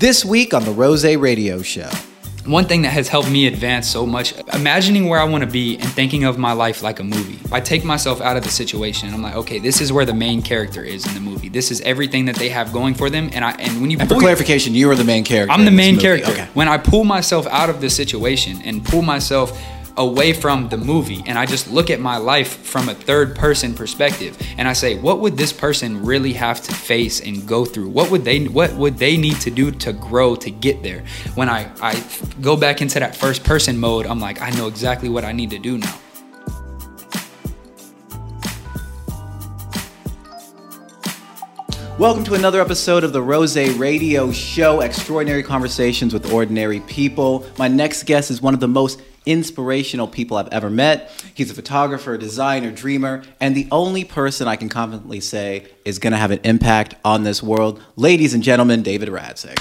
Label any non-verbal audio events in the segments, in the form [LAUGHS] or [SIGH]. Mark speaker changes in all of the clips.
Speaker 1: This week on the Rosey Radio Show.
Speaker 2: One thing that has helped me advance so much, imagining where I want to be and thinking of my life like a movie. I take myself out of the situation. I'm like, okay, this is where the main character is in the movie. This is everything that they have going for them. And I and when you
Speaker 1: And for clarification, you are the main character.
Speaker 2: I'm the main character.
Speaker 1: Okay.
Speaker 2: When I pull myself out of the situation and pull myself away from the movie and I just look at my life from a third person perspective and I say what would this person really have to face and go through? What would they what would they need to do to grow to get there? When I I go back into that first person mode I'm like I know exactly what I need to do now.
Speaker 1: Welcome to another episode of the Rosey Radio Show Extraordinary Conversations with Ordinary People. My next guest is one of the most inspirational people I've ever met. He's a photographer, designer, dreamer, and the only person I can confidently say is going to have an impact on this world. Ladies and gentlemen, David Radsick.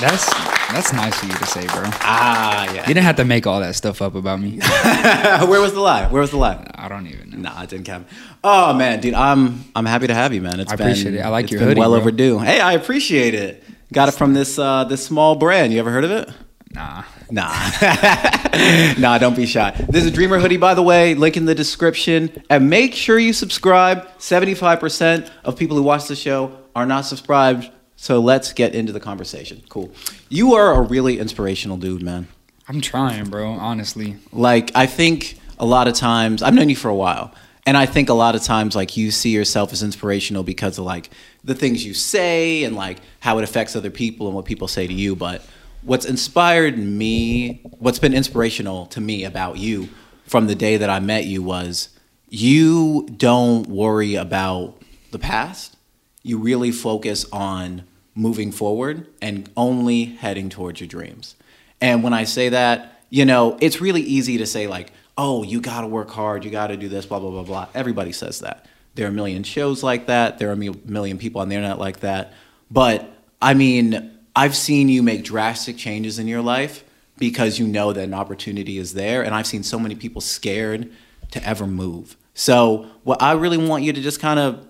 Speaker 2: that's that's nice of you to say bro
Speaker 1: Ah, yeah.
Speaker 2: you didn't have to make all that stuff up about me [LAUGHS]
Speaker 1: Where was the lie? Where was the lie?
Speaker 2: I don't even know
Speaker 1: Nah, it didn't count. Oh man, dude, I'm I'm happy to have you, man. It's
Speaker 2: I
Speaker 1: been,
Speaker 2: appreciate it. I like
Speaker 1: it's
Speaker 2: your
Speaker 1: been
Speaker 2: hoodie,
Speaker 1: well
Speaker 2: bro.
Speaker 1: overdue. Hey, I appreciate it. Got it from this uh, this small brand. You ever heard of it?
Speaker 2: nah
Speaker 1: Nah, [LAUGHS] nah, don't be shy. This is a Dreamer hoodie, by the way. Link in the description, and make sure you subscribe. Seventy-five percent of people who watch the show are not subscribed. So let's get into the conversation. Cool. You are a really inspirational dude, man.
Speaker 2: I'm trying bro honestly
Speaker 1: Like I think a lot of times I've known you for a while, and I think a lot of times like you see yourself as inspirational because of like the things you say and like how it affects other people and what people say to you. But what's inspired me, what's been inspirational to me about you from the day that I met you was you don't worry about the past. You really focus on moving forward and only heading towards your dreams. And when I say that, you know, it's really easy to say, like, oh, you got to work hard, you got to do this, blah, blah, blah, blah. Everybody says that. There are a million shows like that, there are a million people on the internet like that. But I mean, I've seen you make drastic changes in your life because you know that an opportunity is there. And I've seen so many people scared to ever move. So, what I really want you to just kind of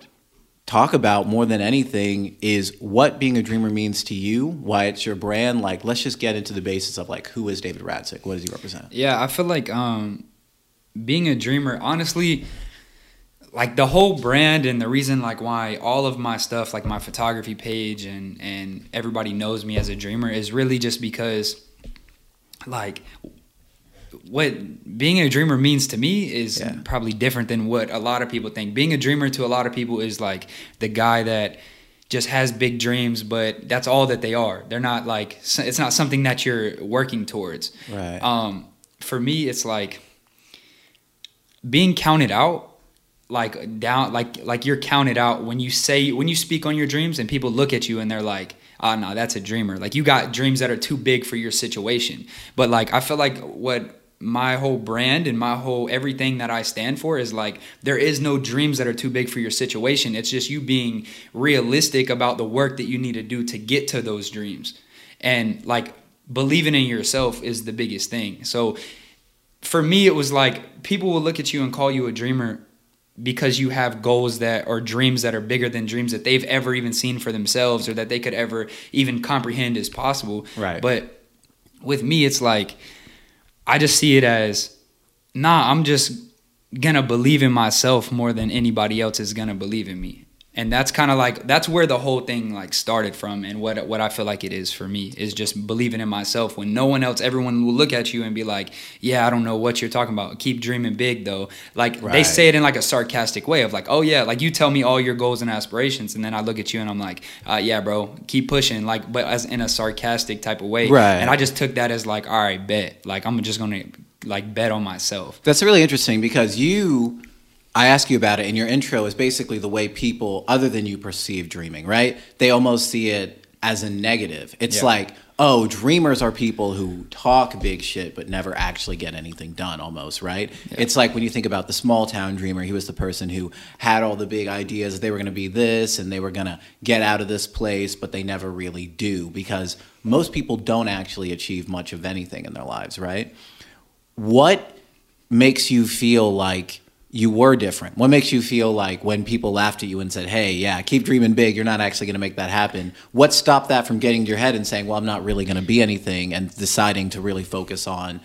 Speaker 1: talk about more than anything is what being a dreamer means to you, why it's your brand. Like, let's just get into the basis of like, who is David Radsick? What does he represent?
Speaker 2: Yeah, I feel like um, being a dreamer, honestly, like the whole brand and the reason like why all of my stuff, like my photography page and and everybody knows me as a dreamer is really just because like what being a dreamer means to me is
Speaker 1: Yeah.
Speaker 2: probably different than what a lot of people think. Being a dreamer to a lot of people is like the guy that just has big dreams, but that's all that they are. They're not like it's not something that you're working towards.
Speaker 1: Right.
Speaker 2: Um, for me, it's like being counted out, like down, like like you're counted out when you say when you speak on your dreams, and people look at you and they're like, ah, "Oh no, that's a dreamer." Like you got dreams that are too big for your situation. But like I feel like what my whole brand and my whole everything that I stand for is like there is no dreams that are too big for your situation. It's just you being realistic about the work that you need to do to get to those dreams. And like believing in yourself is the biggest thing. So for me it was like people will look at you and call you a dreamer because you have goals that or dreams that are bigger than dreams that they've ever even seen for themselves or that they could ever even comprehend as possible.
Speaker 1: Right.
Speaker 2: But with me it's like I just see it as nah, I'm just gonna believe in myself more than anybody else is gonna believe in me. And that's kind of like that's where the whole thing like started from and what what I feel like it is for me is just believing in myself when no one else everyone will look at you and be like, "Yeah, I don't know what you're talking about. Keep dreaming big though." Like they say it in like a sarcastic way of like, "Oh yeah, like you tell me all your goals and aspirations and then I look at you and I'm like, uh, "Yeah, bro, keep pushing." Like but as in a sarcastic type of way.
Speaker 1: Right.
Speaker 2: And I just took that as like, "All right, bet." Like I'm just going to like bet on myself.
Speaker 1: That's really interesting because you, I ask you about it, and your intro is basically the way people, other than you, perceive dreaming, right? They almost see it as a negative. It's
Speaker 2: Yeah.
Speaker 1: like, oh, dreamers are people who talk big shit but never actually get anything done, almost, right? It's like when you think about the small town dreamer, he was the person who had all the big ideas. They were going to be this and they were going to get out of this place, but they never really do because most people don't actually achieve much of anything in their lives, right? what makes you feel like you were different? What makes you feel like when people laughed at you and said, "Hey, yeah, keep dreaming big. You're not actually going to make that happen." What stopped that from getting to your head and saying, "Well, I'm not really going to be anything," and deciding to really focus on,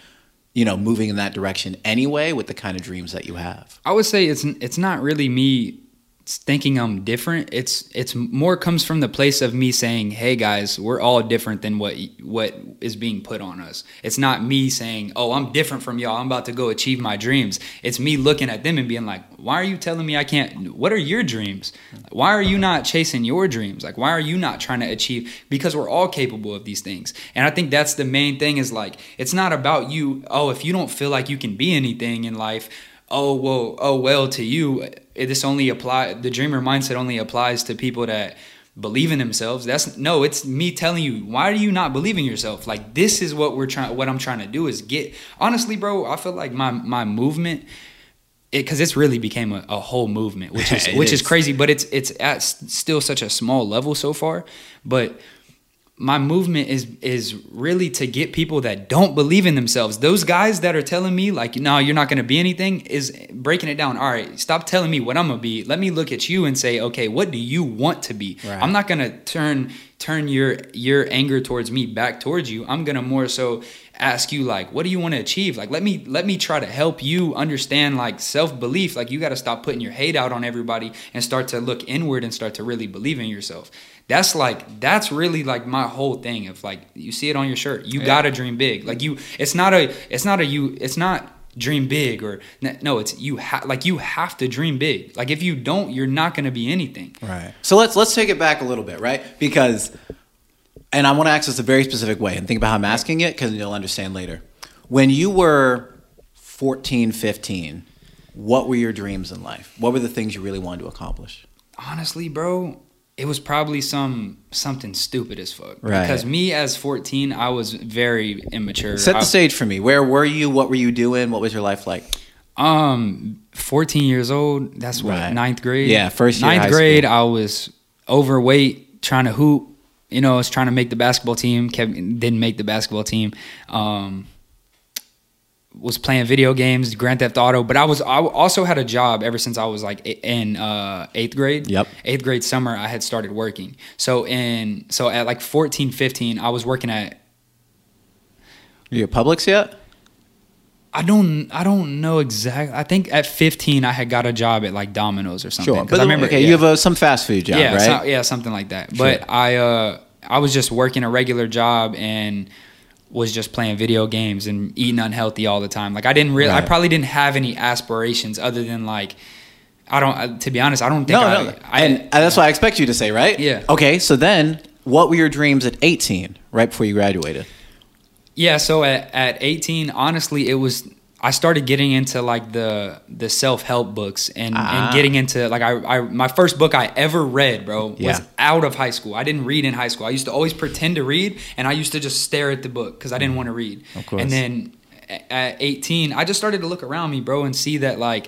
Speaker 1: you know, moving in that direction anyway with the kind of dreams that you have?
Speaker 2: I would say it's it's not really me thinking I'm different. It's it's more comes from the place of me saying, "Hey guys, we're all different than what what is being put on us." It's not me saying, "Oh, I'm different from y'all. I'm about to go achieve my dreams." It's me looking at them and being like, "Why are you telling me I can't? What are your dreams? Why are you not chasing your dreams? Like, why are you not trying to achieve? Because we're all capable of these things." And I think that's the main thing is like, it's not about you. Oh, if you don't feel like you can be anything in life oh well oh well to you this only apply the dreamer mindset only applies to people that believe in themselves that's no it's me telling you why do you not believe in yourself like this is what we're trying what i'm trying to do is get honestly bro i feel like my my movement it because it, it's really became a, a whole movement which [LAUGHS] is which is. is crazy but it's it's at still such a small level so far but my movement is is really to get people that don't believe in themselves. Those guys that are telling me like, "No, you're not going to be anything," is breaking it down. All right, stop telling me what I'm gonna be. Let me look at you and say, "Okay, what do you want to be?" Right. I'm not going to turn turn your your anger towards me back towards you. I'm going to more so ask you like, "What do you want to achieve?" Like, let me let me try to help you understand like self-belief. Like you got to stop putting your hate out on everybody and start to look inward and start to really believe in yourself that's like that's really like my whole thing of like you see it on your shirt. You yeah. gotta dream big. Like you it's not a it's not a you it's not dream big or no it's you have like you have to dream big. Like if you don't you're not going to be anything.
Speaker 1: Right. So let's let's take it back a little bit right? Because and i want to ask this a very specific way and think about how i'm asking it because you'll understand later. When you were 14 15 what were your dreams in life? What were the things you really wanted to accomplish?
Speaker 2: Honestly bro it was probably some something stupid as fuck. Right. Because me as 14, I was very immature.
Speaker 1: Set the
Speaker 2: I,
Speaker 1: stage for me. Where were you? What were you doing? What was your life like?
Speaker 2: Um, 14 years old. That's what right. ninth grade.
Speaker 1: Yeah, first
Speaker 2: year. Ninth grade. School. I was overweight, trying to hoop. You know, I was trying to make the basketball team. Kept didn't make the basketball team. Um, was playing video games, Grand Theft Auto, but I was I also had a job ever since I was like in uh, eighth grade.
Speaker 1: Yep.
Speaker 2: Eighth grade summer, I had started working. So in so at like 14, 15, I was working at.
Speaker 1: Are you at Publix yet?
Speaker 2: I don't I don't know exactly. I think at 15 I had got a job at like Domino's or something.
Speaker 1: Sure, but I remember okay, yeah. you have a, some fast food job,
Speaker 2: yeah,
Speaker 1: right?
Speaker 2: So, yeah, something like that. Sure. But I uh I was just working a regular job and was just playing video games and eating unhealthy all the time. Like I didn't really, right. I probably didn't have any aspirations other than like, I don't. To be honest, I don't think. No, I, no.
Speaker 1: I, and that's what I expect you to say, right?
Speaker 2: Yeah.
Speaker 1: Okay, so then, what were your dreams at 18, right before you graduated?
Speaker 2: Yeah. So at, at 18, honestly, it was I started getting into like the the self help books and, ah. and getting into like I, I my first book I ever read, bro, yeah. was out of high school. I didn't read in high school. I used to always pretend to read, and I used to just stare at the book because I didn't want to read.
Speaker 1: Of course.
Speaker 2: And then at 18, I just started to look around me, bro, and see that like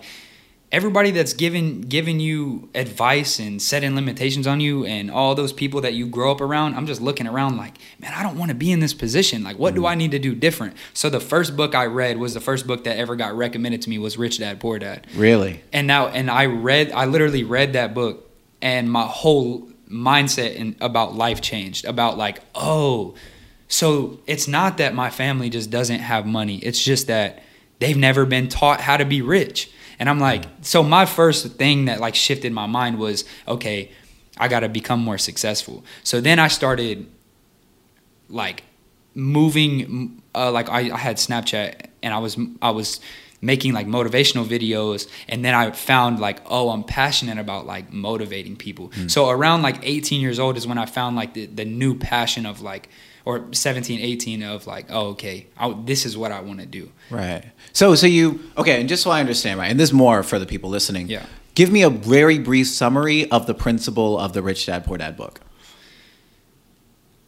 Speaker 2: everybody that's giving giving you advice and setting limitations on you and all those people that you grow up around i'm just looking around like man i don't want to be in this position. Like what do mm-hmm. i need to do different? So the first book i read was the first book that ever got recommended to me was rich dad poor dad.
Speaker 1: Really?
Speaker 2: And now and i read i literally read that book and my whole mindset in, about life changed about like oh so it's not that my family just doesn't have money. It's just that they've never been taught how to be rich and I'm like, so my first thing that like shifted my mind was, okay, I got to become more successful. So then I started like moving uh, like I, I had Snapchat and I was I was making like motivational videos and then I found like oh I'm passionate about like motivating people. Mm. So around like 18 years old is when I found like the, the new passion of like or 17 18 of like oh okay I, this is what i want to do
Speaker 1: right so so you okay and just so i understand right and this is more for the people listening
Speaker 2: yeah
Speaker 1: give me a very brief summary of the principle of the rich dad poor dad book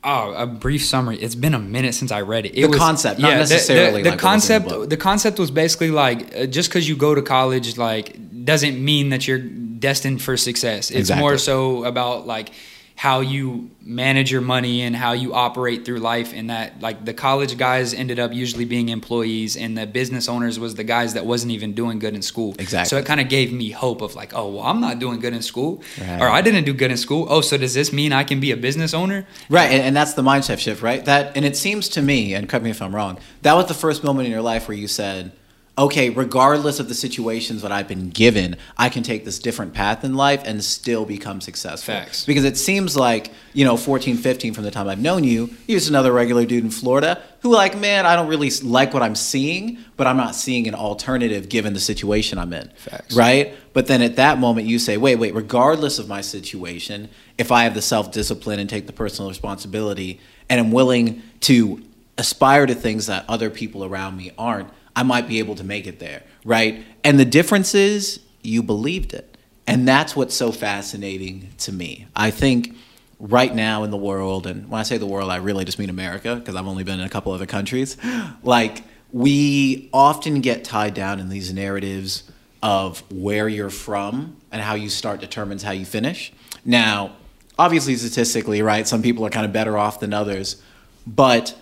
Speaker 2: Oh, a brief summary. It's been a minute since I read it.
Speaker 1: it
Speaker 2: the was,
Speaker 1: concept, not yeah, necessarily.
Speaker 2: The, the, the concept, the, the, concept was basically like uh, just because you go to college, like doesn't mean that you're destined for success. It's exactly. more so about like how you manage your money and how you operate through life and that like the college guys ended up usually being employees and the business owners was the guys that wasn't even doing good in school
Speaker 1: Exactly.
Speaker 2: so it kind of gave me hope of like oh well i'm not doing good in school
Speaker 1: Right.
Speaker 2: or i didn't do good in school oh so does this mean i can be a business owner
Speaker 1: Right, and, and that's the mindset shift, right? That, and it seems to me, and correct me if I'm wrong, that was the first moment in your life where you said, "Okay, regardless of the situations that I've been given, I can take this different path in life and still become successful."
Speaker 2: Facts.
Speaker 1: Because it seems like you know, 14, 15, from the time I've known you, you're just another regular dude in Florida who, like, man, I don't really like what I'm seeing, but I'm not seeing an alternative given the situation I'm in.
Speaker 2: Facts.
Speaker 1: Right. But then at that moment, you say, wait, wait, regardless of my situation, if I have the self discipline and take the personal responsibility and am willing to aspire to things that other people around me aren't, I might be able to make it there. Right. And the difference is you believed it. And that's what's so fascinating to me. I think right now in the world, and when I say the world, I really just mean America because I've only been in a couple other countries, [GASPS] like we often get tied down in these narratives of where you're from and how you start determines how you finish. Now, obviously, statistically, right, some people are kind of better off than others, but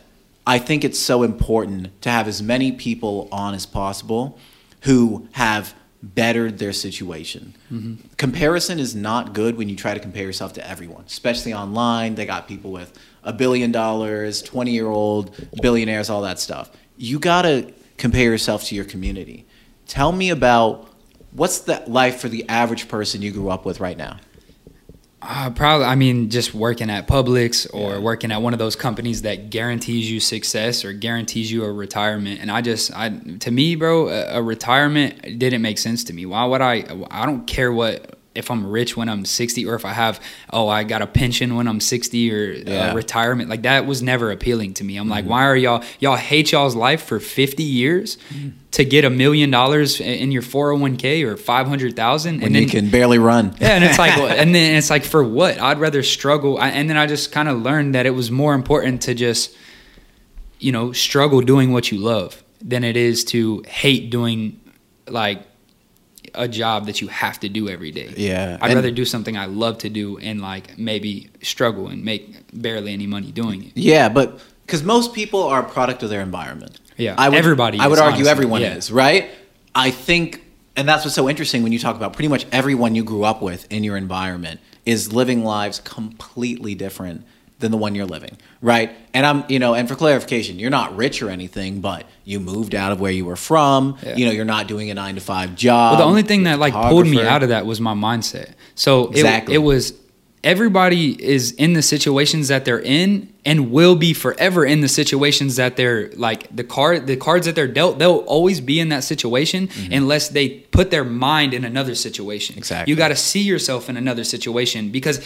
Speaker 1: I think it's so important to have as many people on as possible who have bettered their situation. Mm-hmm. Comparison is not good when you try to compare yourself to everyone, especially online. They got people with a billion dollars, 20 year old billionaires, all that stuff. You got to compare yourself to your community. Tell me about what's the life for the average person you grew up with right now?
Speaker 2: Uh, probably, I mean, just working at Publix or
Speaker 1: Yeah.
Speaker 2: working at one of those companies that guarantees you success or guarantees you a retirement. And I just, I to me, bro, a, a retirement didn't make sense to me. Why would I? I don't care what if I'm rich when I'm 60 or if I have, oh, I got a pension when I'm 60 or
Speaker 1: Yeah. Mm-hmm.
Speaker 2: uh, retirement. Like that was never appealing to me. I'm like, why are y'all y'all hate y'all's life for 50 years to get a million dollars in your 401k or 500,000
Speaker 1: When then you can barely run.
Speaker 2: yeah, and it's like, [LAUGHS] and then it's like, for what? I'd rather struggle. I, and then I just kind of learned that it was more important to just, you know, struggle doing what you love than it is to hate doing like a job that you have to do every day.
Speaker 1: Yeah,
Speaker 2: I'd
Speaker 1: and-
Speaker 2: rather do something I love to do and like maybe struggle and make barely any money doing it.
Speaker 1: Yeah, but because most people are a product of their environment.
Speaker 2: Yeah,
Speaker 1: I would,
Speaker 2: everybody
Speaker 1: I would
Speaker 2: is,
Speaker 1: argue
Speaker 2: honestly,
Speaker 1: everyone
Speaker 2: yeah.
Speaker 1: is right. I think, and that's what's so interesting when you talk about pretty much everyone you grew up with in your environment is living lives completely different than the one you're living, right? And I'm, you know, and for clarification, you're not rich or anything, but you moved out of where you were from.
Speaker 2: Yeah.
Speaker 1: You know, you're not doing a nine to five job.
Speaker 2: Well, the only thing that like pulled me out of that was my mindset. So
Speaker 1: Exactly.
Speaker 2: it, it was everybody is in the situations that they're in and will be forever in the situations that they're like the card the cards that they're dealt they'll always be in that situation mm-hmm. unless they put their mind in another situation
Speaker 1: Exactly.
Speaker 2: you got to see yourself in another situation because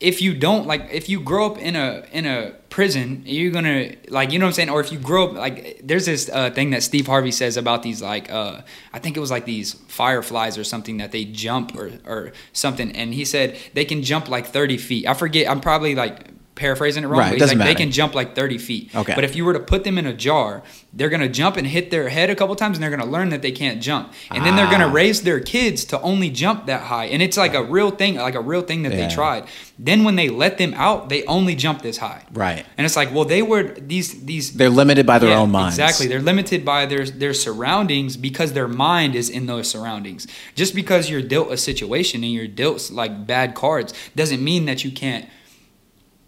Speaker 2: if you don't like if you grow up in a in a prison you're gonna like you know what i'm saying? Or if you grow up like there's this uh, thing that steve harvey says about these like uh i think it was like these fireflies or something that they jump or or something. And he said they can jump like 30 feet. I forget i'm probably like paraphrasing it wrong
Speaker 1: Right,
Speaker 2: but
Speaker 1: doesn't
Speaker 2: like
Speaker 1: matter.
Speaker 2: they can jump like 30 feet
Speaker 1: Okay.
Speaker 2: but if you were to put them in a jar they're gonna jump and hit their head a couple times and they're gonna learn that they can't jump and then they're gonna
Speaker 1: Ah.
Speaker 2: raise their kids to only jump that high and it's like a real thing like a real thing that
Speaker 1: Yeah.
Speaker 2: they tried then when they let them out they only jump this high
Speaker 1: Right.
Speaker 2: and it's like well they were these these
Speaker 1: They're limited by their
Speaker 2: Yeah,
Speaker 1: own minds.
Speaker 2: Exactly. They're limited by their their surroundings because their mind is in those surroundings. Just because you're dealt a situation and you're dealt like bad cards doesn't mean that you can't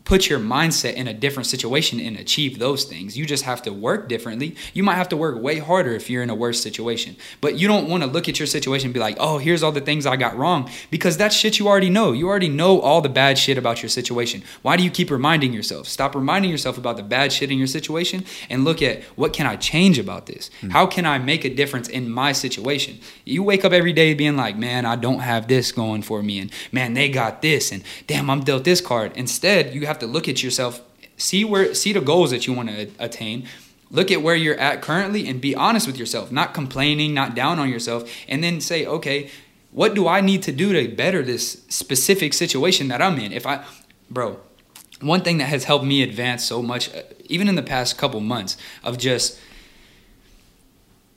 Speaker 2: put your mindset in a different situation and achieve those things. You just have to work differently. You might have to work way harder if you're in a worse situation. But you don't want to look at your situation and be like, "Oh, here's all the things I got wrong," because that's shit you already know. You already know all the bad shit about your situation. Why do you keep reminding yourself? Stop reminding yourself about the bad shit in your situation and look at what can I change about this? Hmm. How can I make a difference in my situation? You wake up every day being like, "Man, I don't have this going for me," and "Man, they got this," and "Damn, I'm dealt this card." Instead, you have to look at yourself, see where, see the goals that you want to attain. Look at where you're at currently and be honest with yourself, not complaining, not down on yourself, and then say, okay, what do I need to do to better this specific situation that I'm in? If I, bro, one thing that has helped me advance so much, uh, even in the past couple months, of just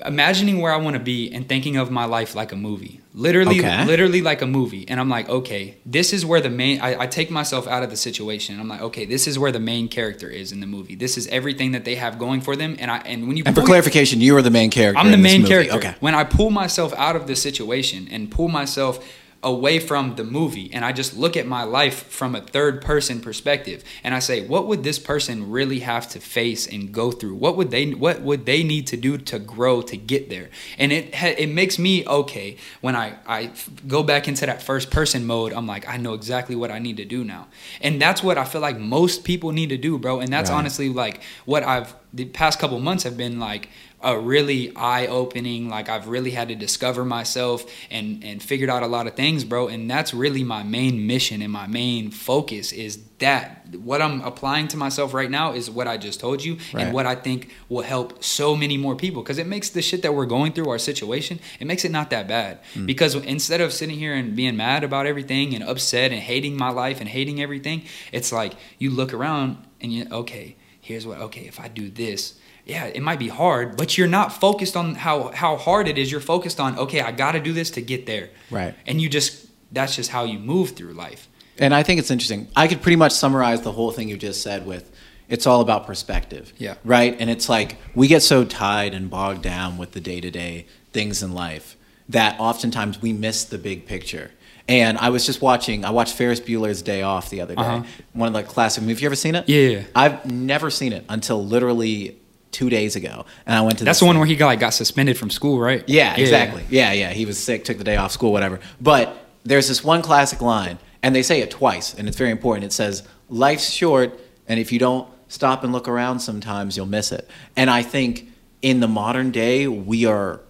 Speaker 2: imagining where I want to be and thinking of my life like a movie. Literally,
Speaker 1: Okay.
Speaker 2: literally like a movie. And I'm like, okay, this is where the main. I, I take myself out of the situation. And I'm like, okay, this is where the main character is in the movie. This is everything that they have going for them. And I and when you
Speaker 1: And for clarification, you are the main character.
Speaker 2: I'm the main character.
Speaker 1: Okay.
Speaker 2: When I pull myself out of this situation and pull myself away from the movie and I just look at my life from a third person perspective and I say what would this person really have to face and go through? What would they what would they need to do to grow to get there? And it it makes me okay when I I go back into that first person mode. I'm like I know exactly what I need to do now. And that's what I feel like most people need to do bro. And that's
Speaker 1: Right.
Speaker 2: honestly like what I've the past couple months have been like a really eye opening. Like I've really had to discover myself and and figured out a lot of things, bro. And that's really my main mission and my main focus is that what I'm applying to myself right now is what I just told you
Speaker 1: Right.
Speaker 2: and what I think will help so many more people because it makes the shit that we're going through our situation it makes it not that bad
Speaker 1: Mm.
Speaker 2: because instead of sitting here and being mad about everything and upset and hating my life and hating everything it's like you look around and you okay here's what okay if I do this yeah, it might be hard, but you're not focused on how how hard it is. You're focused on okay, I got to do this to get there.
Speaker 1: Right.
Speaker 2: And you just that's just how you move through life.
Speaker 1: And I think it's interesting. I could pretty much summarize the whole thing you just said with it's all about perspective.
Speaker 2: Yeah.
Speaker 1: Right? And it's like we get so tied and bogged down with the day to day things in life that oftentimes we miss the big picture. And I was just watching, I watched Ferris Bueller's Day Off the other day.
Speaker 2: Uh-huh.
Speaker 1: One of the classic movies. You ever seen it?
Speaker 2: Yeah.
Speaker 1: I've never seen it until literally two days ago. And I went to
Speaker 2: That's the one where he got like got suspended from school, right?
Speaker 1: yeah, exactly. Yeah, yeah. He was sick, took the day off school, whatever. But there's this one classic line, and they say it twice, and it's very important. It says, Life's short, and if you don't stop and look around sometimes, you'll miss it. And I think in the modern day, we are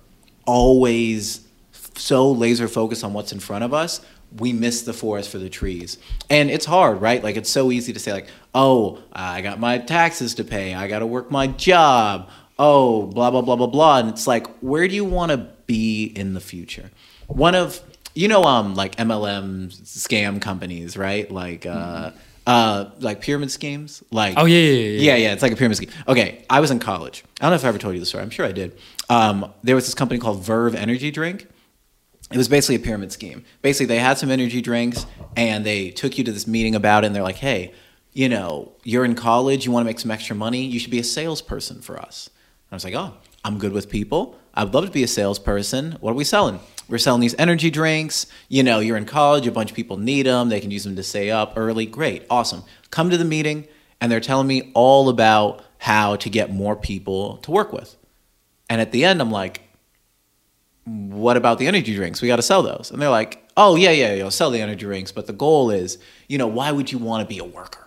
Speaker 1: always so laser focused on what's in front of us, we miss the forest for the trees. And it's hard, right? Like, it's so easy to say, like, oh, I got my taxes to pay, I got to work my job, oh, blah, blah, blah, blah, blah. And it's like, where do you want to be in the future? One of, you know, um, like MLM scam companies, right? Like, uh, uh, like pyramid schemes, like
Speaker 2: Oh, yeah, yeah, yeah, yeah.
Speaker 1: yeah, yeah. It's like a pyramid scheme. Okay, I was in college. I don't know if I ever told you the story. I'm sure I did. Um, there was this company called Verve Energy Drink. It was basically a pyramid scheme. Basically, they had some energy drinks and they took you to this meeting about it. And they're like, hey, you know, you're in college, you want to make some extra money, you should be a salesperson for us. And I was like, oh, I'm good with people. I'd love to be a salesperson. What are we selling? We're selling these energy drinks. You know, you're in college, a bunch of people need them. They can use them to stay up early. Great, awesome. Come to the meeting, and they're telling me all about how to get more people to work with. And at the end, I'm like, what about the energy drinks? We got to sell those. And they're like, oh, yeah, yeah, yeah, sell the energy drinks. But the goal is, you know, why would you want to be a worker?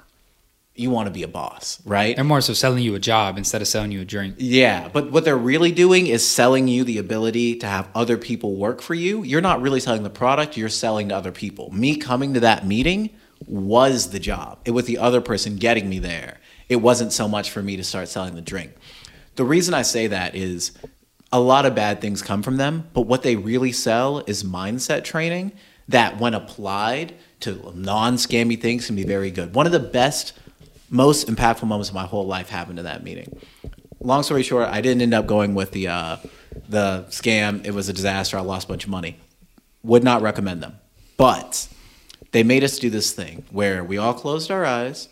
Speaker 1: You want to be a boss, right?
Speaker 2: They're more so selling you a job instead of selling you a drink.
Speaker 1: Yeah, but what they're really doing is selling you the ability to have other people work for you. You're not really selling the product, you're selling to other people. Me coming to that meeting was the job. It was the other person getting me there. It wasn't so much for me to start selling the drink. The reason I say that is a lot of bad things come from them, but what they really sell is mindset training that, when applied to non scammy things, can be very good. One of the best, most impactful moments of my whole life happened in that meeting. Long story short, I didn't end up going with the uh, the scam. It was a disaster. I lost a bunch of money. Would not recommend them. But they made us do this thing where we all closed our eyes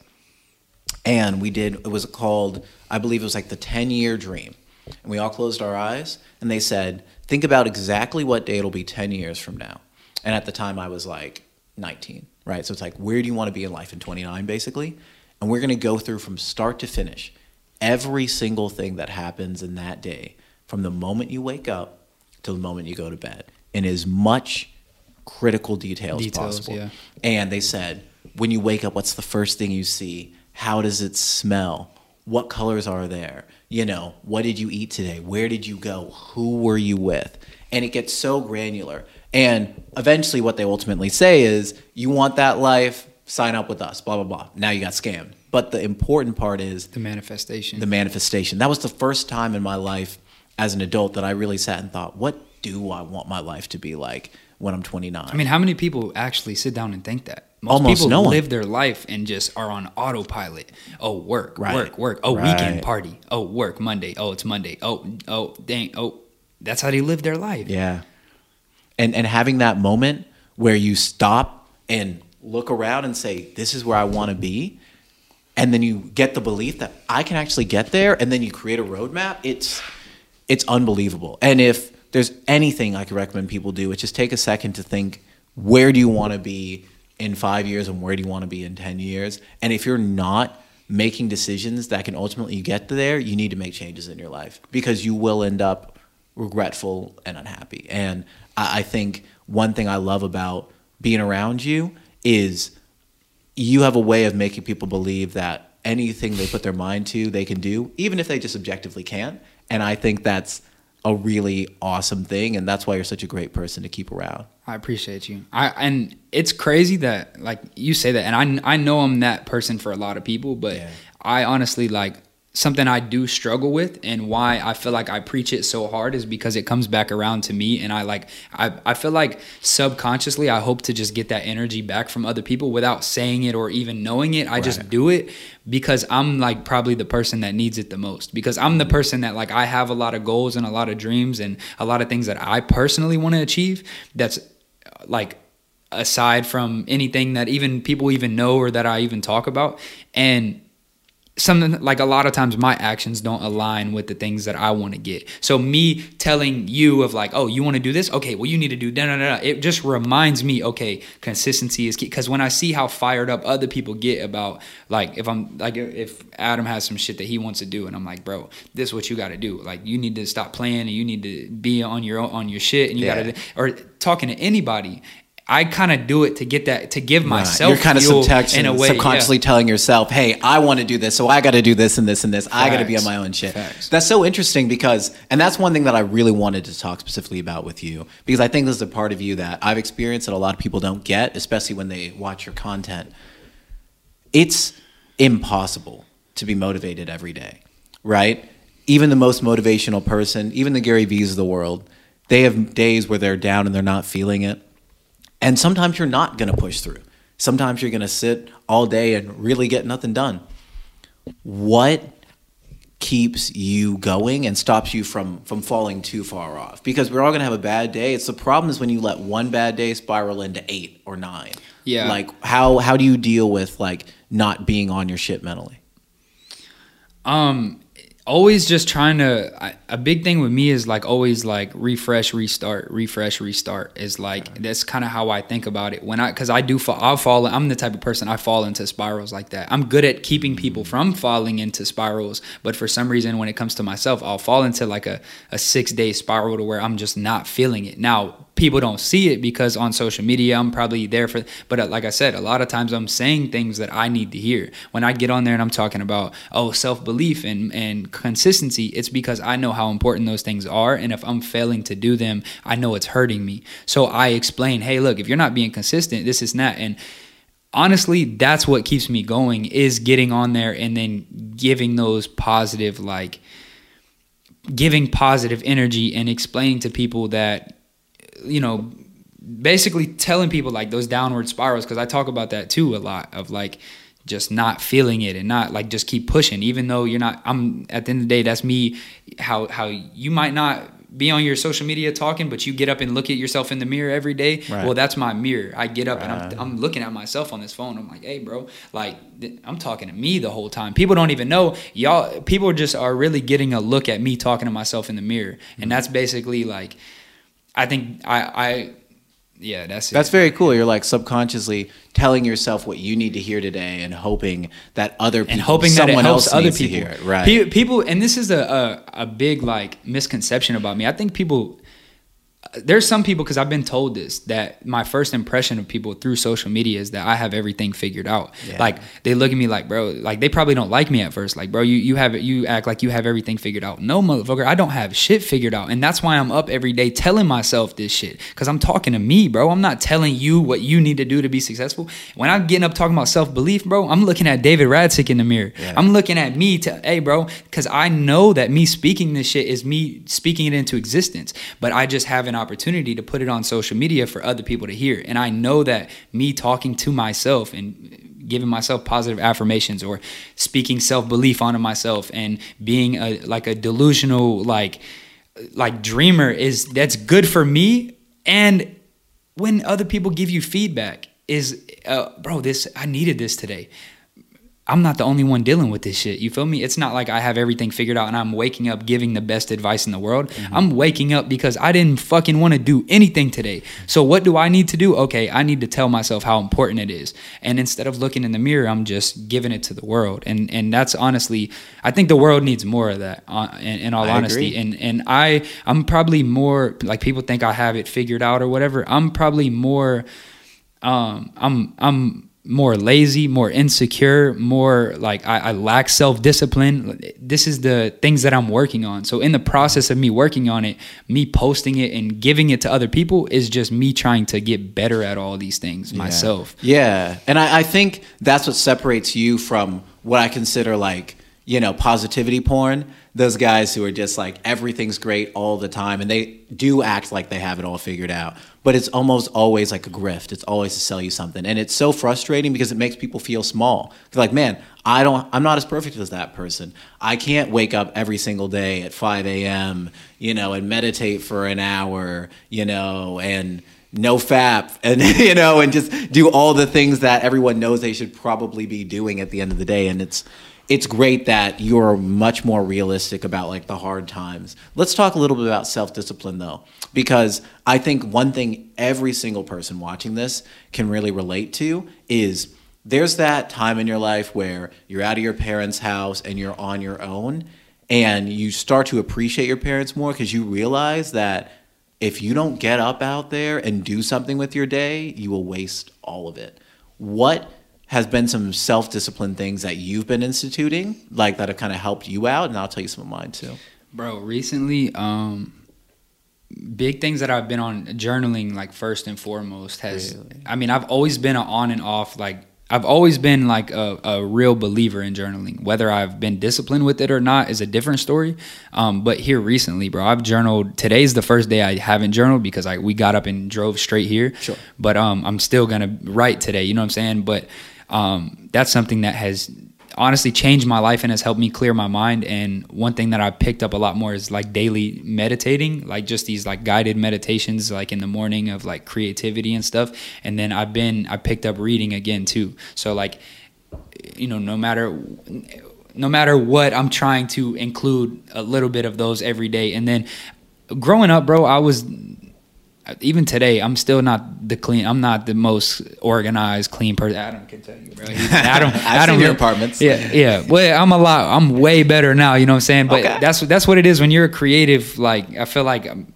Speaker 1: and we did it was called i believe it was like the 10 year dream and we all closed our eyes and they said think about exactly what day it'll be 10 years from now and at the time i was like 19 right so it's like where do you want to be in life in 29 basically and we're going to go through from start to finish every single thing that happens in that day from the moment you wake up to the moment you go to bed in as much critical detail as
Speaker 2: Details,
Speaker 1: possible
Speaker 2: yeah.
Speaker 1: and they said, when you wake up, what's the first thing you see? How does it smell? What colors are there? You know, what did you eat today? Where did you go? Who were you with? And it gets so granular. And eventually, what they ultimately say is, you want that life, sign up with us, blah, blah, blah. Now you got scammed. But the important part is
Speaker 2: The manifestation.
Speaker 1: the manifestation. That was the first time in my life as an adult that I really sat and thought, what do I want my life to be like when I'm 29?
Speaker 2: I mean, how many people actually sit down and think that? Most
Speaker 1: Almost
Speaker 2: people
Speaker 1: no one.
Speaker 2: live their life and just are on autopilot. Oh, work,
Speaker 1: Right.
Speaker 2: work, work. Oh,
Speaker 1: Right.
Speaker 2: weekend party. Oh, work Monday. Oh, it's Monday. Oh, oh, dang. Oh, that's how they live their life.
Speaker 1: Yeah. and and having that moment where you stop and look around and say, "This is where I want to be," and then you get the belief that I can actually get there, and then you create a roadmap. It's it's unbelievable. And if there's anything I could recommend people do, it's just take a second to think, where do you want to be in five years, and where do you want to be in ten years? And if you're not making decisions that can ultimately get there, you need to make changes in your life because you will end up regretful and unhappy. And I, I think one thing I love about being around you is you have a way of making people believe that anything they put their mind to, they can do, even if they just objectively can't. And I think that's a really awesome thing, and that's why you're such a great person to keep around.
Speaker 2: I appreciate you. I and it's crazy that like you say that, and I I know I'm that person for a lot of people, but
Speaker 1: Yeah.
Speaker 2: I honestly like something I do struggle with, and why I feel like I preach it so hard is because it comes back around to me, and I like I I feel like subconsciously I hope to just get that energy back from other people without saying it or even knowing it. I just do it because I'm like probably the person that needs it the most because I'm the mm-hmm. person that like I have a lot of goals and a lot of dreams and a lot of things that I personally want to achieve that's like aside from anything that even people even know or that I even talk about. And something like a lot of times my actions don't align with the things that I want to get. So me telling you of like, oh, you want to do this? Okay, well you need to do da da da. It just reminds me, okay, consistency is key. Because when I see how fired up other people get about like if I'm like if Adam has some shit that he wants to do, and I'm like, bro, this is what you got to do. Like you need to stop playing and you need to be on your own, on your shit, and you
Speaker 1: Yeah.
Speaker 2: got to or talking to anybody. I kind of do it to get that to give myself
Speaker 1: You're kind of subtext
Speaker 2: way, yeah.
Speaker 1: subconsciously telling yourself, "Hey, I want to do this, so I got to do this and this and this. I got to be on my own shit."
Speaker 2: Facts.
Speaker 1: That's so interesting because, and that's one thing that I really wanted to talk specifically about with you because I think this is a part of you that I've experienced that a lot of people don't get, especially when they watch your content. It's impossible to be motivated every day, right? Even the most motivational person, even the Gary V's of the world, they have days where they're down and they're not feeling it. And sometimes you're not going to push through. Sometimes you're going to sit all day and really get nothing done. What keeps you going and stops you from from falling too far off? Because we're all going to have a bad day. It's the problem is when you let one bad day spiral into 8 or 9.
Speaker 2: Yeah.
Speaker 1: Like how how do you deal with like not being on your shit mentally?
Speaker 2: Um, always just trying to. I, a big thing with me is like always like refresh, restart, refresh, restart. Is like that's kind of how I think about it when I because I do fall. I'll fall. I'm the type of person I fall into spirals like that. I'm good at keeping people from falling into spirals, but for some reason when it comes to myself, I'll fall into like a a six day spiral to where I'm just not feeling it. Now people don't see it because on social media I'm probably there for but uh, like I said a lot of times I'm saying things that I need to hear when I get on there and I'm talking about oh self-belief and and consistency it's because I know how important those things are and if I'm failing to do them I know it's hurting me. So I explain hey look if you're not being consistent this is not and honestly that's what keeps me going is getting on there and then giving those positive like giving positive energy and explaining to people that you know basically telling people like those downward spirals because i talk about that too a lot of like just not feeling it and not like just keep pushing even though you're not i'm at the end of the day that's me how how you might not be on your social media talking but you get up and look at yourself in the mirror every day.
Speaker 1: Right.
Speaker 2: well that's my mirror. I get up and I'm, I'm looking at myself on this phone. I'm like hey bro like th- i'm talking to me the whole time. People don't even know. Y'all people just are really getting a look at me talking to myself in the mirror. And mm-hmm. that's basically like I think I I yeah, that's it.
Speaker 1: That's very cool. You're like subconsciously telling yourself what you need to hear today and hoping that other people,
Speaker 2: and hoping that
Speaker 1: someone
Speaker 2: helps
Speaker 1: else
Speaker 2: other people.
Speaker 1: hear it. Right.
Speaker 2: People, and this is a, a a big like misconception about me. I think people. There's some people because I've been told this that my first impression of people through social media is that I have everything figured out.
Speaker 1: Yeah.
Speaker 2: Like they look at me like, bro, like they probably don't like me at first. Like, bro, you you have it, you act like you have everything figured out. No, motherfucker, I don't have shit figured out, and that's why I'm up every day telling myself this shit because I'm talking to me, bro. I'm not telling you what you need to do to be successful. When I'm getting up talking about self belief, bro, I'm looking at David Radsick in the mirror.
Speaker 1: Yeah.
Speaker 2: I'm looking at me to, hey, bro, because I know that me speaking this shit is me speaking it into existence. But I just have an opportunity to put it on social media for other people to hear. And I know that me talking to myself and giving myself positive affirmations or speaking self-belief onto myself and being a like a delusional like like dreamer is that's good for me and when other people give you feedback is uh, bro this i needed this today I'm not the only one dealing with this shit. You feel me? It's not like I have everything figured out and I'm waking up giving the best advice in the world. Mm-hmm. I'm waking up because I didn't fucking want to do anything today. So what do I need to do? Okay, I need to tell myself how important it is. And instead of looking in the mirror, I'm just giving it to the world. And and that's honestly, I think the world needs more of that. Uh, in, in, all I honesty, agree. and and I I'm probably more like people think I have it figured out or whatever. I'm probably more. Um, I'm I'm more lazy, more insecure, more like I, I lack self discipline. This is the things that I'm working on. So, in the process of me working on it, me posting it and giving it to other people is just me trying to get better at all these things
Speaker 1: yeah.
Speaker 2: myself.
Speaker 1: Yeah. And I, I think that's what separates you from what I consider like, you know, positivity porn those guys who are just like everything's great all the time and they do act like they have it all figured out. But it's almost always like a grift. It's always to sell you something. And it's so frustrating because it makes people feel small. Like man i don't i'm not as perfect as that person. I can't wake up every single day at 5 a.m you know and meditate for an hour you know and no fap [LAUGHS] and you know and just do all the things that everyone knows they should probably be doing at the end of the day. And it's it's great that you're much more realistic about like the hard times. Let's talk a little bit about self-discipline though because I think one thing every single person watching this can really relate to is there's that time in your life where you're out of your parents' house and you're on your own and you start to appreciate your parents more because you realize that if you don't get up out there and do something with your day, you will waste all of it. What has been some self discipline things that you've been instituting, like that have kind of helped you out, and I'll tell you some of mine too.
Speaker 2: Bro, recently, um, big things that I've been on journaling, like first and foremost, has. Really? I mean, I've always been an on and off like I've always been like a, a real believer in journaling. Whether I've been disciplined with it or not is a different story. Um, but here recently, bro, I've journaled. Today's the first day I haven't journaled because I we got up and drove straight here.
Speaker 1: Sure.
Speaker 2: But um, I'm still gonna write today. You know what I'm saying? But um, that's something that has honestly changed my life and has helped me clear my mind. And one thing that i picked up a lot more is like daily meditating like just these like guided meditations like in the morning of like creativity and stuff. And then i've been i picked up reading again too. So like you know no matter no matter what i'm trying to include a little bit of those every day. And then growing up bro i was even today, I'm still not the clean. I'm not the most organized, clean person. Adam can tell you, bro. [LAUGHS]
Speaker 1: Adam, Adam, your apartments.
Speaker 2: Yeah, yeah. Well, I'm a lot. I'm way better now. You know what I'm saying? But okay. that's that's what it is when you're a creative. Like I feel like. Um,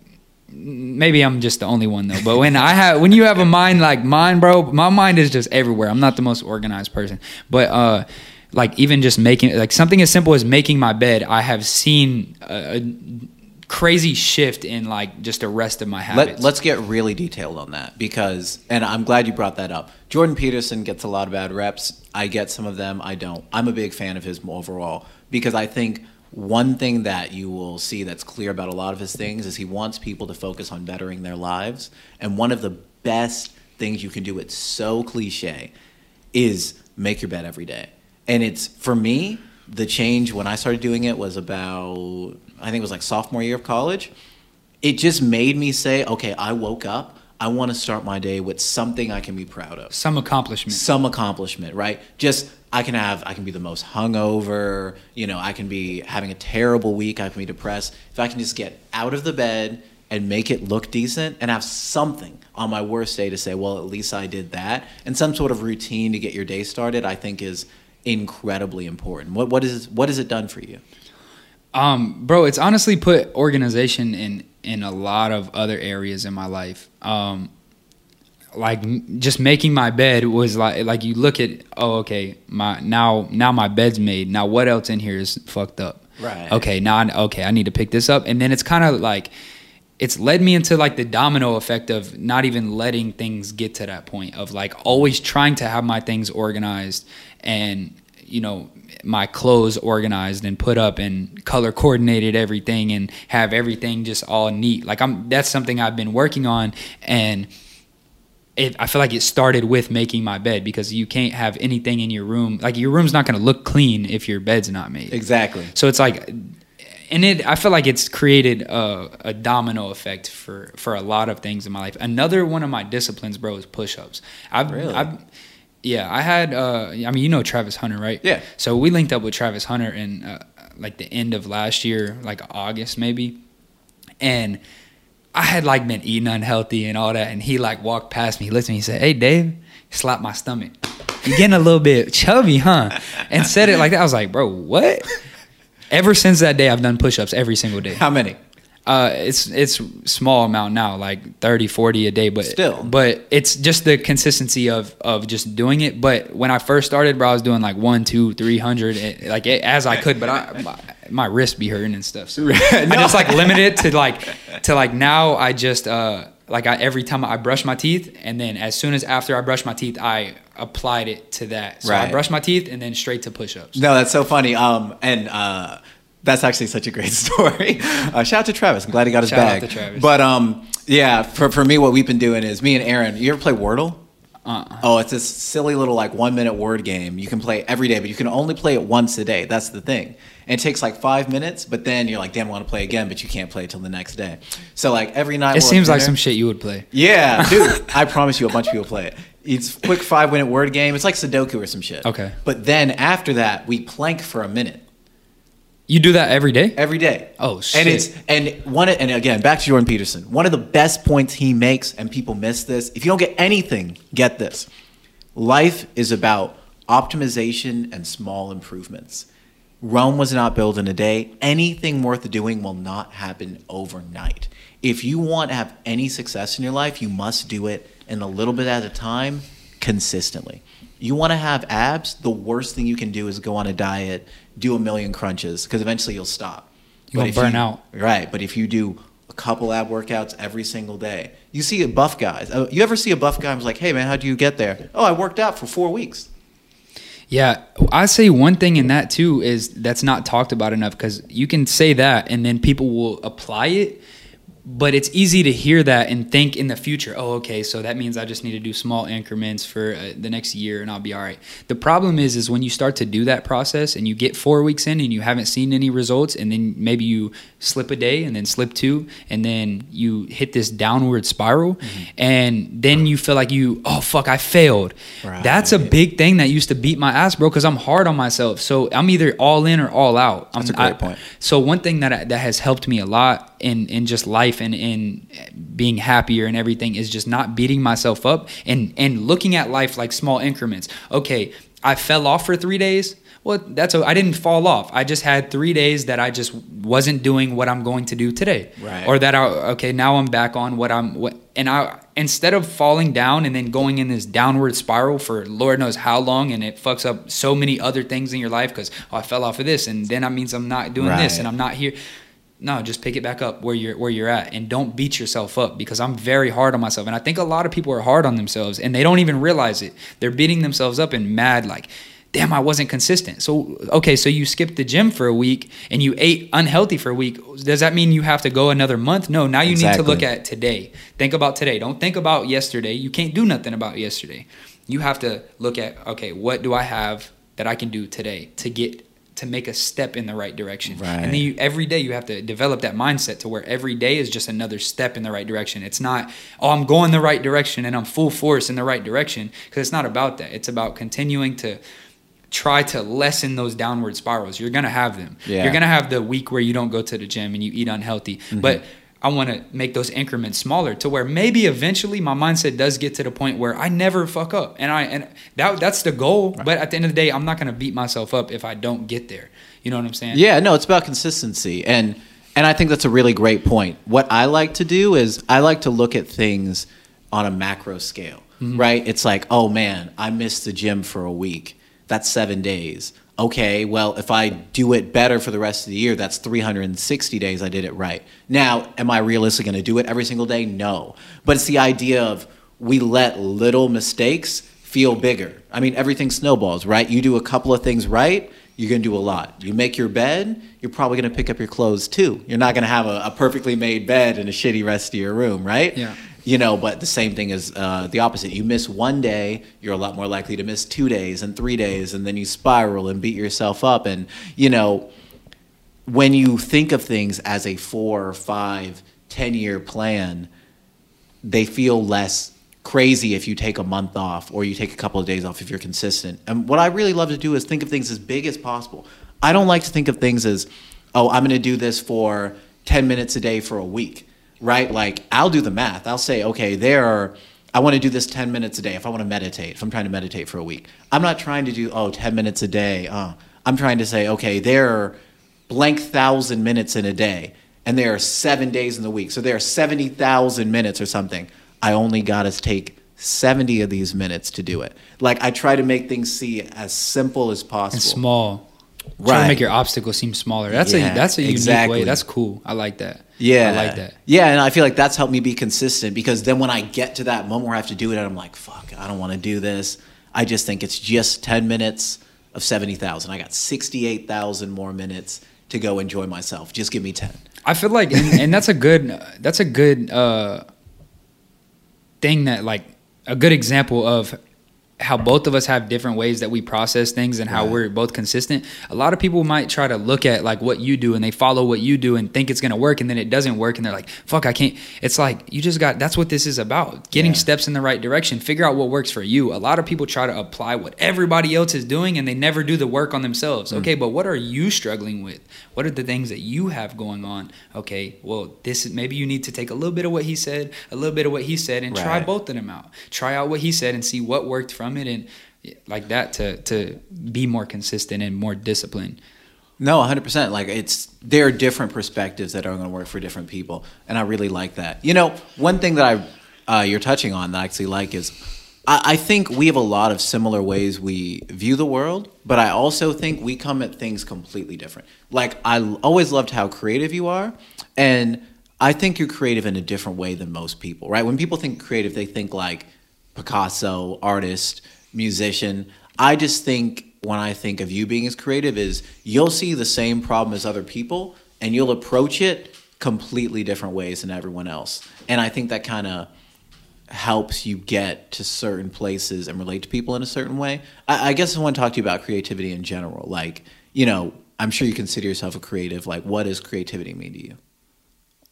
Speaker 2: maybe I'm just the only one though. But when I have, when you have a mind like mine, bro, my mind is just everywhere. I'm not the most organized person, but uh, like even just making like something as simple as making my bed, I have seen a, a crazy shift in like just the rest of my habits.
Speaker 1: Let, us get really detailed on that because, and I'm glad you brought that up. Jordan Peterson gets a lot of bad reps. I get some of them. I don't. I'm a big fan of his overall because I think one thing that you will see that's clear about a lot of his things is he wants people to focus on bettering their lives. And one of the best things you can do, it's so cliche, is make your bed every day. And it's for me, the change when I started doing it was about I think it was like sophomore year of college. It just made me say, okay, I woke up. I want to start my day with something I can be proud of.
Speaker 2: Some accomplishment.
Speaker 1: Some accomplishment, right? Just I can have I can be the most hungover, you know, I can be having a terrible week, I can be depressed. If I can just get out of the bed and make it look decent and have something on my worst day to say, well, at least I did that, and some sort of routine to get your day started, I think is incredibly important. What what is what has it done for you?
Speaker 2: Um, bro, it's honestly put organization in in a lot of other areas in my life. Um, like just making my bed was like like you look at oh okay my now now my bed's made. Now what else in here is fucked up?
Speaker 1: Right.
Speaker 2: Okay now I, okay I need to pick this up. And then it's kind of like it's led me into like the domino effect of not even letting things get to that point of like always trying to have my things organized and you know my clothes organized and put up and color coordinated everything and have everything just all neat. Like I'm that's something I've been working on and it, I feel like it started with making my bed because you can't have anything in your room. Like your room's not going to look clean if your bed's not made.
Speaker 1: Exactly.
Speaker 2: So it's like and it I feel like it's created a, a domino effect for for a lot of things in my life. Another one of my disciplines, bro, is push-ups. I've,
Speaker 1: Really?
Speaker 2: I've yeah, I had uh I mean, you know Travis Hunter, right?
Speaker 1: Yeah.
Speaker 2: So we linked up with Travis Hunter in uh, like the end of last year, like August maybe. And I had like been eating unhealthy and all that and he like walked past me, he looked at me, he said, "Hey, Dave," slapped my stomach. You getting a little bit chubby, huh? And said it like that. I was like, "Bro, what?" Ever since that day, I've done push-ups every single day.
Speaker 1: How many?
Speaker 2: Uh, it's it's small amount now, like 30, 40 a day, but
Speaker 1: Still.
Speaker 2: but it's just the consistency of of just doing it. But when I first started, bro, I was doing like one, two, three hundred, like eh, as I could. But I my, my wrist be hurting and stuff. So [LAUGHS] I just like limited it to like to like now. I just uh like I every time I brush my teeth, and then as soon as after I brush my teeth, I applied it to that. So I brush my teeth and then straight to push-ups.
Speaker 1: No, that's so funny. Um, and uh, that's actually such a great [LAUGHS] story. Uh, shout out to Travis. I'm glad he got his
Speaker 2: Shout out
Speaker 1: bag.
Speaker 2: to Travis.
Speaker 1: But um, yeah, for for me, what we've been doing is me and Aaron. You ever play Wordle?
Speaker 2: Uh-uh.
Speaker 1: Oh, it's this silly little like one minute word game. You can play every day, but you can only play it once a day. That's the thing. And it takes like five minutes, but then you're like, damn, I want to play again, but you can't play till the next day. So like every night,
Speaker 2: It seems like some shit you would play.
Speaker 1: Yeah, [LAUGHS] dude. I promise you, a bunch of people play it. It's quick five minute word game. It's like Sudoku or some shit.
Speaker 2: Okay.
Speaker 1: But then after that, we plank for a minute
Speaker 2: You do that every day?
Speaker 1: every day.
Speaker 2: Oh, shit.
Speaker 1: And it's and one and again back to Jordan Peterson. One of the best points he makes, and people miss this. If you don't get anything, get this. Life is about optimization and small improvements. Rome was not built in a day. Anything worth doing will not happen overnight. If you want to have any success in your life, you must do it in a little bit at a time, consistently. You want to have abs, the worst thing you can do is go on a diet, do a million crunches, because eventually you'll stop.
Speaker 2: Gonna burn
Speaker 1: you-
Speaker 2: out.
Speaker 1: Right, but if you do a couple ab workouts every single day, you see a buff guys. uh, You ever see a buff guy who's like, "Hey man, how do you get there?" Oh, I worked out for four weeks.
Speaker 2: Yeah, I say one thing in that too is that's not talked about enough because you can say that and then people will apply it, but it's easy to hear that and think in the future, oh, okay, so that means I just need to do small increments for uh, the next year and I'll be all right. The problem is, is when you start to do that process and you get four weeks in and you haven't seen any results, and then maybe you slip a day and then slip two, and then you hit this downward spiral, and then you feel like you, oh fuck, I failed. That's a big thing that used to beat my ass, bro, because I'm hard on myself. So I'm either all in or all out. I'm,
Speaker 1: That's a great
Speaker 2: I-
Speaker 1: point.
Speaker 2: So one thing that I, that has helped me a lot in in just life and in being happier and everything is just not beating myself up and and looking at life like small increments. Okay, I fell off for three days. Well, that's I I didn't fall off. I just had three days that I just wasn't doing what I'm going to do today,
Speaker 1: Right.
Speaker 2: or that I okay now I'm back on what I'm what and I instead of falling down and then going in this downward spiral for Lord knows how long and it fucks up so many other things in your life because oh, I fell off of this and then that means I'm not doing this and I'm not here. No, just pick it back up where you're where you're at and don't beat yourself up because I'm very hard on myself and I think a lot of people are hard on themselves and they don't even realize it. They're beating themselves up and mad like damn I wasn't consistent. So okay, so you skipped the gym for a week and you ate unhealthy for a week. Does that mean you have to go another month? No, now you need to look at today. Think about today. Don't think about yesterday. You can't do nothing about yesterday. You have to look at okay, what do I have that I can do today to get to make a step in the right direction.
Speaker 1: Right.
Speaker 2: And then you, every day you have to develop that mindset to where every day is just another step in the right direction. It's not, oh, I'm going the right direction and I'm full force in the right direction because it's not about that. It's about continuing to try to lessen those downward spirals. You're going to have them.
Speaker 1: Yeah.
Speaker 2: You're going to have the week where you don't go to the gym and you eat unhealthy. But mm-hmm. I want to make those increments smaller to where maybe eventually my mindset does get to the point where I never fuck up. And I and that that's the goal, but at the end of the day, I'm not going to beat myself up if I don't get there. You know what I'm saying?
Speaker 1: Yeah, no, it's about consistency, and and I think that's a really great point. What I like to do is I like to look at things on a macro scale, mm-hmm. right? It's like, oh man, I missed the gym for a week. That's seven days. Okay, well, if I do it better for the rest of the year, that's 360 days I did it right. Now, am I realistically going to do it every single day? No. But it's the idea of we let little mistakes feel bigger. I mean, everything snowballs, right? You do a couple of things right, you're going to do a lot. You make your bed, you're probably going to pick up your clothes too. You're not going to have a, a perfectly made bed and a shitty rest of your room, right?
Speaker 2: Yeah.
Speaker 1: You know, but the same thing is uh, the opposite. You miss one day, you're a lot more likely to miss two days and three days, and then you spiral and beat yourself up. And, you know, when you think of things as a four, or five, ten year plan, they feel less crazy if you take a month off or you take a couple of days off if you're consistent. And what I really love to do is think of things as big as possible. I don't like to think of things as, oh, I'm going to do this for 10 minutes a day for a week, right? Like, I'll do the math. I'll say, okay, there are, I want to do this 10 minutes a day if I want to meditate, if I'm trying to meditate for a week. I'm not trying to do, oh, 10 minutes a day. Uh, I'm trying to say, okay, there are blank thousand minutes in a day, and there are seven days in the week. So there are 70,000 minutes or something. I only got to take 70 of these minutes to do it. Like I try to make things see as simple as possible.
Speaker 2: And small. Try to make your obstacles seem smaller. That's
Speaker 1: Yeah,
Speaker 2: a that's a unique
Speaker 1: exactly.
Speaker 2: way. That's cool. I like that.
Speaker 1: Yeah.
Speaker 2: I like that.
Speaker 1: Yeah, and I feel like that's helped me be consistent because then when I get to that moment where I have to do it, I'm like, fuck, I don't want to do this. I just think it's just 10 minutes of 70,000. I got 68,000 more minutes to go enjoy myself. Just give me 10.
Speaker 2: I feel like, and, and that's a good, that's a good uh, thing that like a good example of how both of us have different ways that we process things and how
Speaker 1: Right.
Speaker 2: we're both consistent. A lot of people might try to look at like what you do and they follow what you do and think it's going to work and then it doesn't work and they're like, "Fuck, I can't." It's like you just got that's what this is about. Getting
Speaker 1: Yeah.
Speaker 2: steps in the right direction, figure out what works for you. A lot of people try to apply what everybody else is doing and they never do the work on themselves.
Speaker 1: Mm.
Speaker 2: Okay, but what are you struggling with? What are the things that you have going on? Okay, well, this is maybe you need to take a little bit of what he said, a little bit of what he said and try both of them out. Try out what he said and see what worked from it and like that to to be more consistent and more disciplined.
Speaker 1: No, 100%. Like it's there are different perspectives that are going to work for different people, and I really like that. You know, one thing that I uh, you're touching on that I actually like is I, I think we have a lot of similar ways we view the world, but I also think we come at things completely different. Like I always loved how creative you are, and I think you're creative in a different way than most people. Right? When people think creative, they think like Picasso, artist, musician. I just think when I think of you being as creative is you'll see the same problem as other people and you'll approach it completely different ways than everyone else. And I think that kind of helps you get to certain places and relate to people in a certain way. I, I guess I want to talk to you about creativity in general. Like, you know, I'm sure you consider yourself a creative. Like, what does creativity mean to you?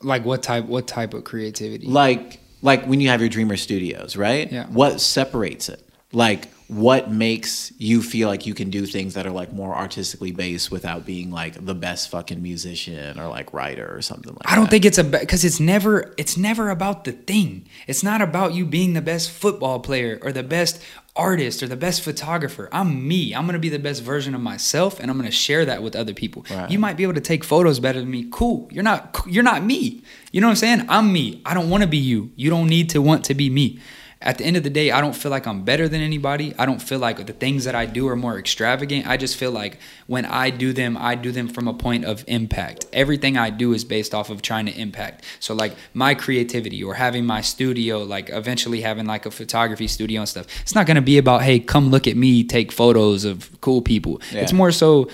Speaker 2: Like what type what type of creativity?
Speaker 1: like like when you have your dreamer studios right
Speaker 2: Yeah.
Speaker 1: what separates it like what makes you feel like you can do things that are like more artistically based without being like the best fucking musician or like writer or something like that?
Speaker 2: I don't
Speaker 1: that?
Speaker 2: think it's a because it's never it's never about the thing. It's not about you being the best football player or the best artist or the best photographer. I'm me. I'm gonna be the best version of myself, and I'm gonna share that with other people.
Speaker 1: Right.
Speaker 2: You might be able to take photos better than me. Cool. You're not. You're not me. You know what I'm saying? I'm me. I don't want to be you. You don't need to want to be me. At the end of the day, I don't feel like I'm better than anybody. I don't feel like the things that I do are more extravagant. I just feel like when I do them, I do them from a point of impact. Everything I do is based off of trying to impact. So like my creativity or having my studio, like eventually having like a photography studio and stuff. It's not going to be about, "Hey, come look at me take photos of cool people."
Speaker 1: Yeah.
Speaker 2: It's more so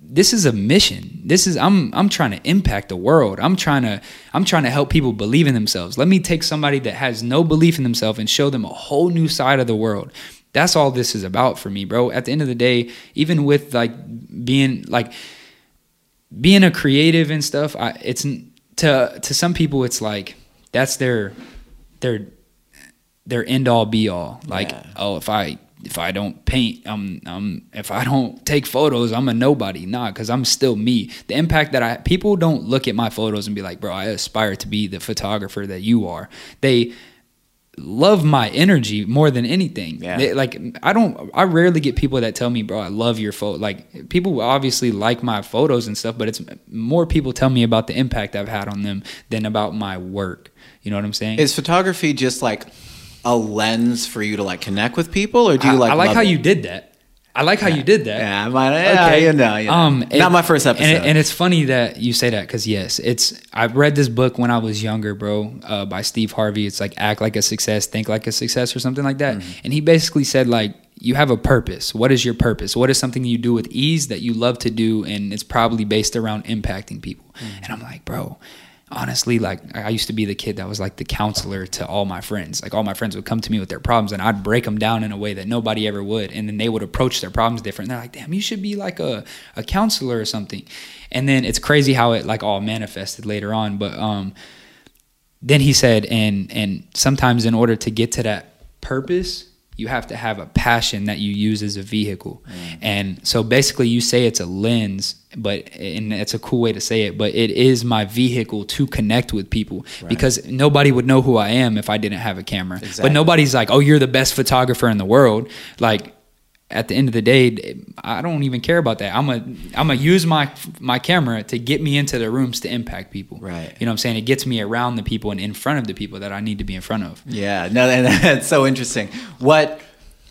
Speaker 2: this is a mission. This is i'm i'm trying to impact the world. I'm trying to i'm trying to help people believe in themselves. Let me take somebody that has no belief in themselves and show them a whole new side of the world. That's all this is about for me bro. At the end of the day even with like being like being a creative and stuff I, it's to to some people it's like that's their their their end all be all. Like
Speaker 1: Yeah.
Speaker 2: oh if i if i don't paint i'm i'm if i don't take photos i'm a nobody nah because i'm still me the impact that i people don't look at my photos and be like bro i aspire to be the photographer that you are they love my energy more than anything.
Speaker 1: Yeah.
Speaker 2: They- like I don't I rarely get people that tell me, "Bro, I love your photo." Like people obviously like my photos and stuff, but it's more people tell me about the impact I've had on them than about my work. You know what I'm saying?
Speaker 1: is photography just like a lens for you to like connect with people or do you
Speaker 2: I,
Speaker 1: like
Speaker 2: I like how
Speaker 1: it?
Speaker 2: you did that. I like how you did that.
Speaker 1: yeah, I might, yeah you know, you know.
Speaker 2: Um,
Speaker 1: not my first episode
Speaker 2: And, and it's funny that you say that because yes, it's I read this book when I was younger, bro, uh, by Steve Harvey. It's like act like a success, think like a success, or something like that.
Speaker 1: Mm-hmm.
Speaker 2: And he basically said like you have a purpose. What is your purpose? What is something you do with ease that you love to do, and it's probably based around impacting people.
Speaker 1: Mm-hmm.
Speaker 2: And I'm like, bro. Honestly, like I used to be the kid that was like the counselor to all my friends. Like all my friends would come to me with their problems, and I'd break them down in a way that nobody ever would, and then they would approach their problems different. And they're like, "Damn, you should be like a a counselor or something." And then it's crazy how it like all manifested later on. But um, then he said, and and sometimes in order to get to that purpose you have to have a passion that you use as a vehicle. Mm. And so basically you say it's a lens, but and it's a cool way to say it, but it is my vehicle to connect with people right. because nobody would know who I am if I didn't have a camera. Exactly. But nobody's like, "Oh, you're the best photographer in the world." Like at the end of the day, I don't even care about that. I'm a I'm gonna use my my camera to get me into the rooms to impact people.
Speaker 1: Right.
Speaker 2: You know what I'm saying? It gets me around the people and in front of the people that I need to be in front of.
Speaker 1: Yeah. No, [LAUGHS] and that's so interesting. What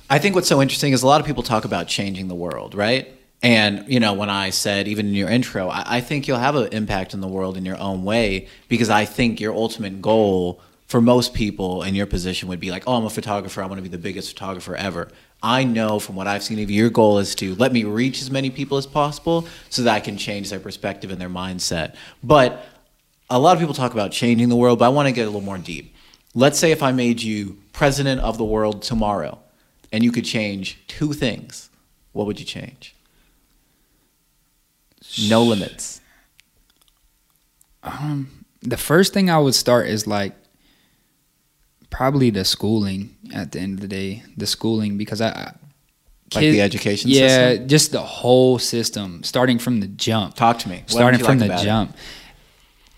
Speaker 1: I think what's so interesting is a lot of people talk about changing the world, right? And you know, when I said even in your intro, I, I think you'll have an impact in the world in your own way because I think your ultimate goal for most people in your position would be like, oh, I'm a photographer. I want to be the biggest photographer ever. I know from what I've seen of you, your goal is to let me reach as many people as possible so that I can change their perspective and their mindset. But a lot of people talk about changing the world, but I want to get a little more deep. Let's say if I made you president of the world tomorrow and you could change two things, what would you change? No limits.
Speaker 2: Um, the first thing I would start is like probably the schooling at the end of the day the schooling because i, I
Speaker 1: like the education
Speaker 2: yeah
Speaker 1: system?
Speaker 2: just the whole system starting from the jump
Speaker 1: talk to me what
Speaker 2: starting from like the jump it?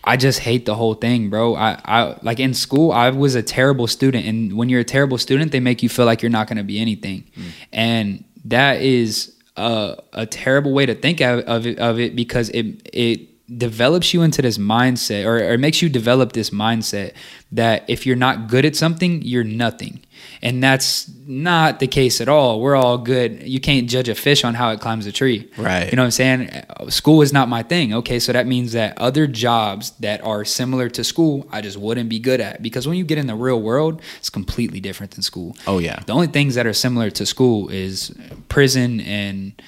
Speaker 2: I just hate the whole thing, bro. I, I like in school, I was a terrible student, and when you're a terrible student, they make you feel like you're not going to be anything, mm. and that is a, a terrible way to think of, of it, of it because it it develops you into this mindset or, or makes you develop this mindset that if you're not good at something, you're nothing. And that's not the case at all. We're all good. You can't judge a fish on how it climbs a tree.
Speaker 1: Right.
Speaker 2: You know what I'm saying? School is not my thing. Okay. So that means that other jobs that are similar to school, I just wouldn't be good at because when you get in the real world, it's completely different than school.
Speaker 1: Oh, yeah.
Speaker 2: The only things that are similar to school is prison and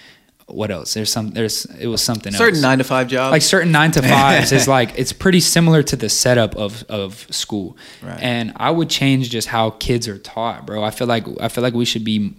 Speaker 2: what else? There's some. There's it was something else.
Speaker 1: certain
Speaker 2: else.
Speaker 1: nine to five jobs.
Speaker 2: Like certain nine to [LAUGHS] fives is like it's pretty similar to the setup of of school. Right. And I would change just how kids are taught, bro. I feel like I feel like we should be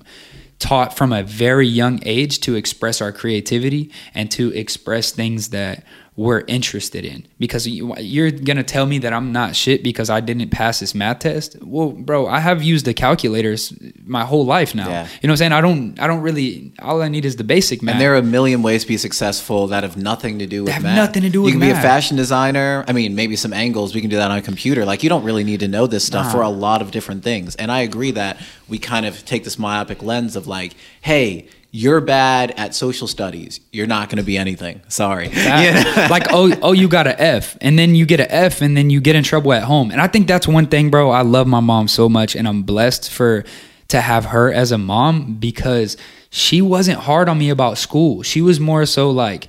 Speaker 2: taught from a very young age to express our creativity and to express things that we're interested in because you're gonna tell me that I'm not shit because I didn't pass this math test. Well, bro, I have used the calculators my whole life now. Yeah. You know what I'm saying? I don't I don't really all I need is the basic math.
Speaker 1: And there are a million ways to be successful that have nothing to do with
Speaker 2: have
Speaker 1: math.
Speaker 2: Nothing to do with
Speaker 1: You can
Speaker 2: math.
Speaker 1: be a fashion designer. I mean, maybe some angles. We can do that on a computer. Like you don't really need to know this stuff nah. for a lot of different things. And I agree that we kind of take this myopic lens of like, hey, you're bad at social studies. You're not going to be anything. Sorry.
Speaker 2: That, [LAUGHS] like oh oh you got an F and then you get an F and then you get in trouble at home. And I think that's one thing, bro. I love my mom so much and I'm blessed for to have her as a mom because she wasn't hard on me about school. She was more so like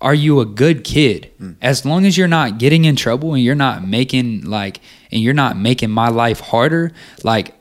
Speaker 2: are you a good kid? Mm. As long as you're not getting in trouble and you're not making like and you're not making my life harder, like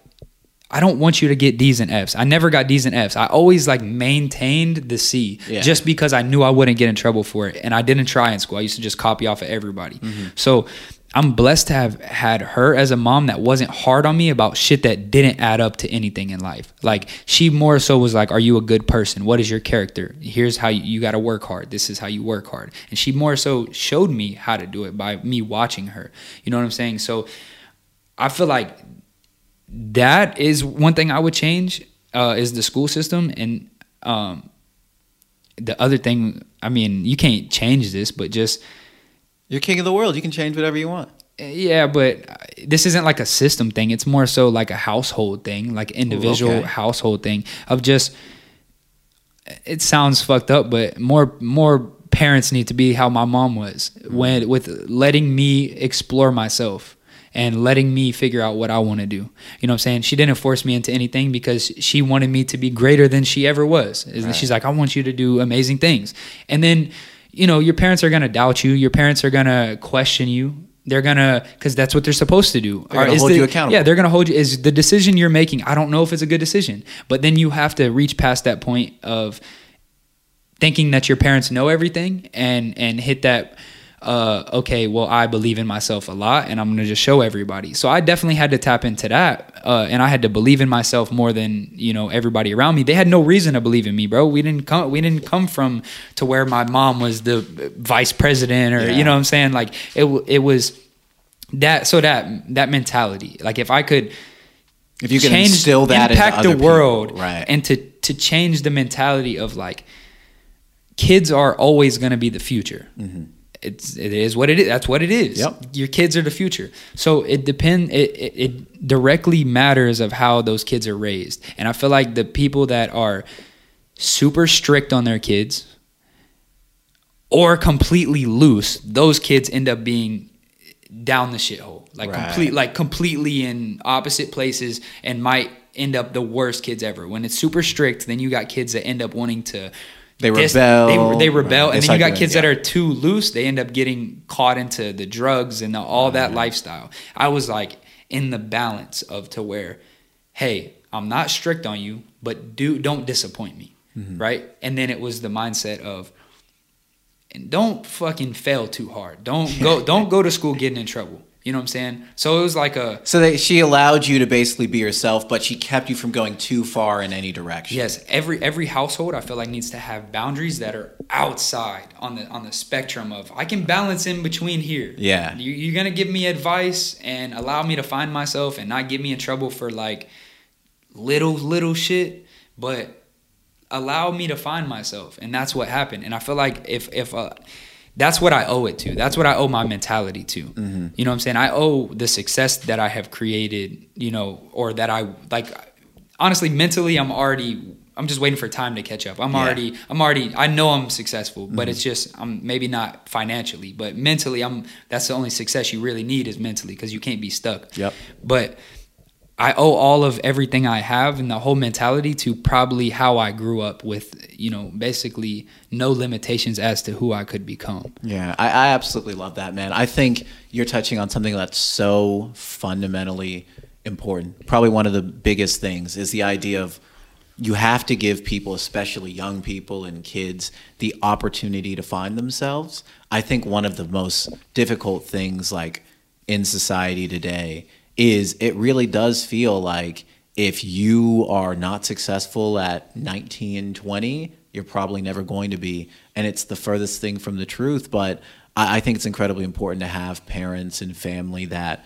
Speaker 2: I don't want you to get D's and F's. I never got D's and F's. I always like maintained the C yeah. just because I knew I wouldn't get in trouble for it. And I didn't try in school. I used to just copy off of everybody. Mm-hmm. So I'm blessed to have had her as a mom that wasn't hard on me about shit that didn't add up to anything in life. Like she more so was like, "Are you a good person? What is your character? Here's how you, you got to work hard. This is how you work hard." And she more so showed me how to do it by me watching her. You know what I'm saying? So I feel like that is one thing I would change uh, is the school system and um, the other thing. I mean, you can't change this, but just
Speaker 1: you're king of the world. You can change whatever you want.
Speaker 2: Yeah, but this isn't like a system thing. It's more so like a household thing, like individual okay. household thing of just. It sounds fucked up, but more more parents need to be how my mom was when with letting me explore myself and letting me figure out what I want to do. You know what I'm saying? She didn't force me into anything because she wanted me to be greater than she ever was. Right. She's like, I want you to do amazing things. And then, you know, your parents are going to doubt you. Your parents are going to question you. They're gonna, because that's what they're supposed to do.
Speaker 1: They're gonna hold
Speaker 2: the,
Speaker 1: you accountable.
Speaker 2: Yeah, they're gonna hold you. Is the decision you're making? I don't know if it's a good decision, but then you have to reach past that point of thinking that your parents know everything and and hit that uh, okay, well, I believe in myself a lot and I'm going to just show everybody. So I definitely had to tap into that. Uh, and I had to believe in myself more than, you know, everybody around me. They had no reason to believe in me, bro. We didn't come, we didn't come from to where my mom was the vice president or,
Speaker 1: Yeah.
Speaker 2: you know what I'm saying? Like it, it was that, so that, that mentality, like if I could,
Speaker 1: If you can instill that
Speaker 2: impact the
Speaker 1: people,
Speaker 2: world
Speaker 1: right?
Speaker 2: and to to change the mentality of like kids are always going to be the future it's it is what it is that's what it is.
Speaker 1: Yep.
Speaker 2: your kids are the future so it depend it, it, it directly matters of how those kids are raised and i feel like the people that are super strict on their kids or completely loose those kids end up being down the shithole like
Speaker 1: Right.
Speaker 2: complete like completely in opposite places and might end up the worst kids ever when it's super strict then you got kids that end up wanting to
Speaker 1: They
Speaker 2: dis-
Speaker 1: rebel.
Speaker 2: they, they rebel
Speaker 1: Right.
Speaker 2: and then you got kids that are too loose they end up getting caught into the drugs and the, all that lifestyle i was like in the balance of to where hey i'm not strict on you but do don't disappoint me
Speaker 1: Mm-hmm.
Speaker 2: right and then it was the mindset of and don't fucking fail too hard don't go [LAUGHS] don't go to school getting in trouble you know what i'm saying so it was like a
Speaker 1: So they, she allowed you to basically be yourself, but she kept you from going too far in any direction.
Speaker 2: Yes, every every household I feel like needs to have boundaries that are outside on the on the spectrum of I can balance in between here.
Speaker 1: Yeah.
Speaker 2: you, you're gonna give me advice and allow me to find myself and not get me in trouble for like little little shit, but allow me to find myself, and that's what happened. And I feel like if if uh, that's what I owe it to. That's what I owe my mentality to.
Speaker 1: Mm-hmm.
Speaker 2: You know what I'm saying? I owe the success that I have created, you know, or that I like honestly mentally I'm already I'm just waiting for time to catch up. I'm
Speaker 1: Yeah.
Speaker 2: already I'm already I know I'm successful, but
Speaker 1: Mm-hmm.
Speaker 2: it's just I'm maybe not financially, but mentally I'm that's the only success you really need is mentally because you can't be stuck.
Speaker 1: Yep.
Speaker 2: But I owe all of everything I have and the whole mentality to probably how I grew up with, you know, basically no limitations as to who I could become.
Speaker 1: Yeah, I, I absolutely love that, man. I think you're touching on something that's so fundamentally important. Probably one of the biggest things is the idea of you have to give people, especially young people and kids, the opportunity to find themselves. I think one of the most difficult things, like in society today, is it really does feel like if you are not successful at 19, 20, you're probably never going to be. And it's the furthest thing from the truth. But I, I think it's incredibly important to have parents and family that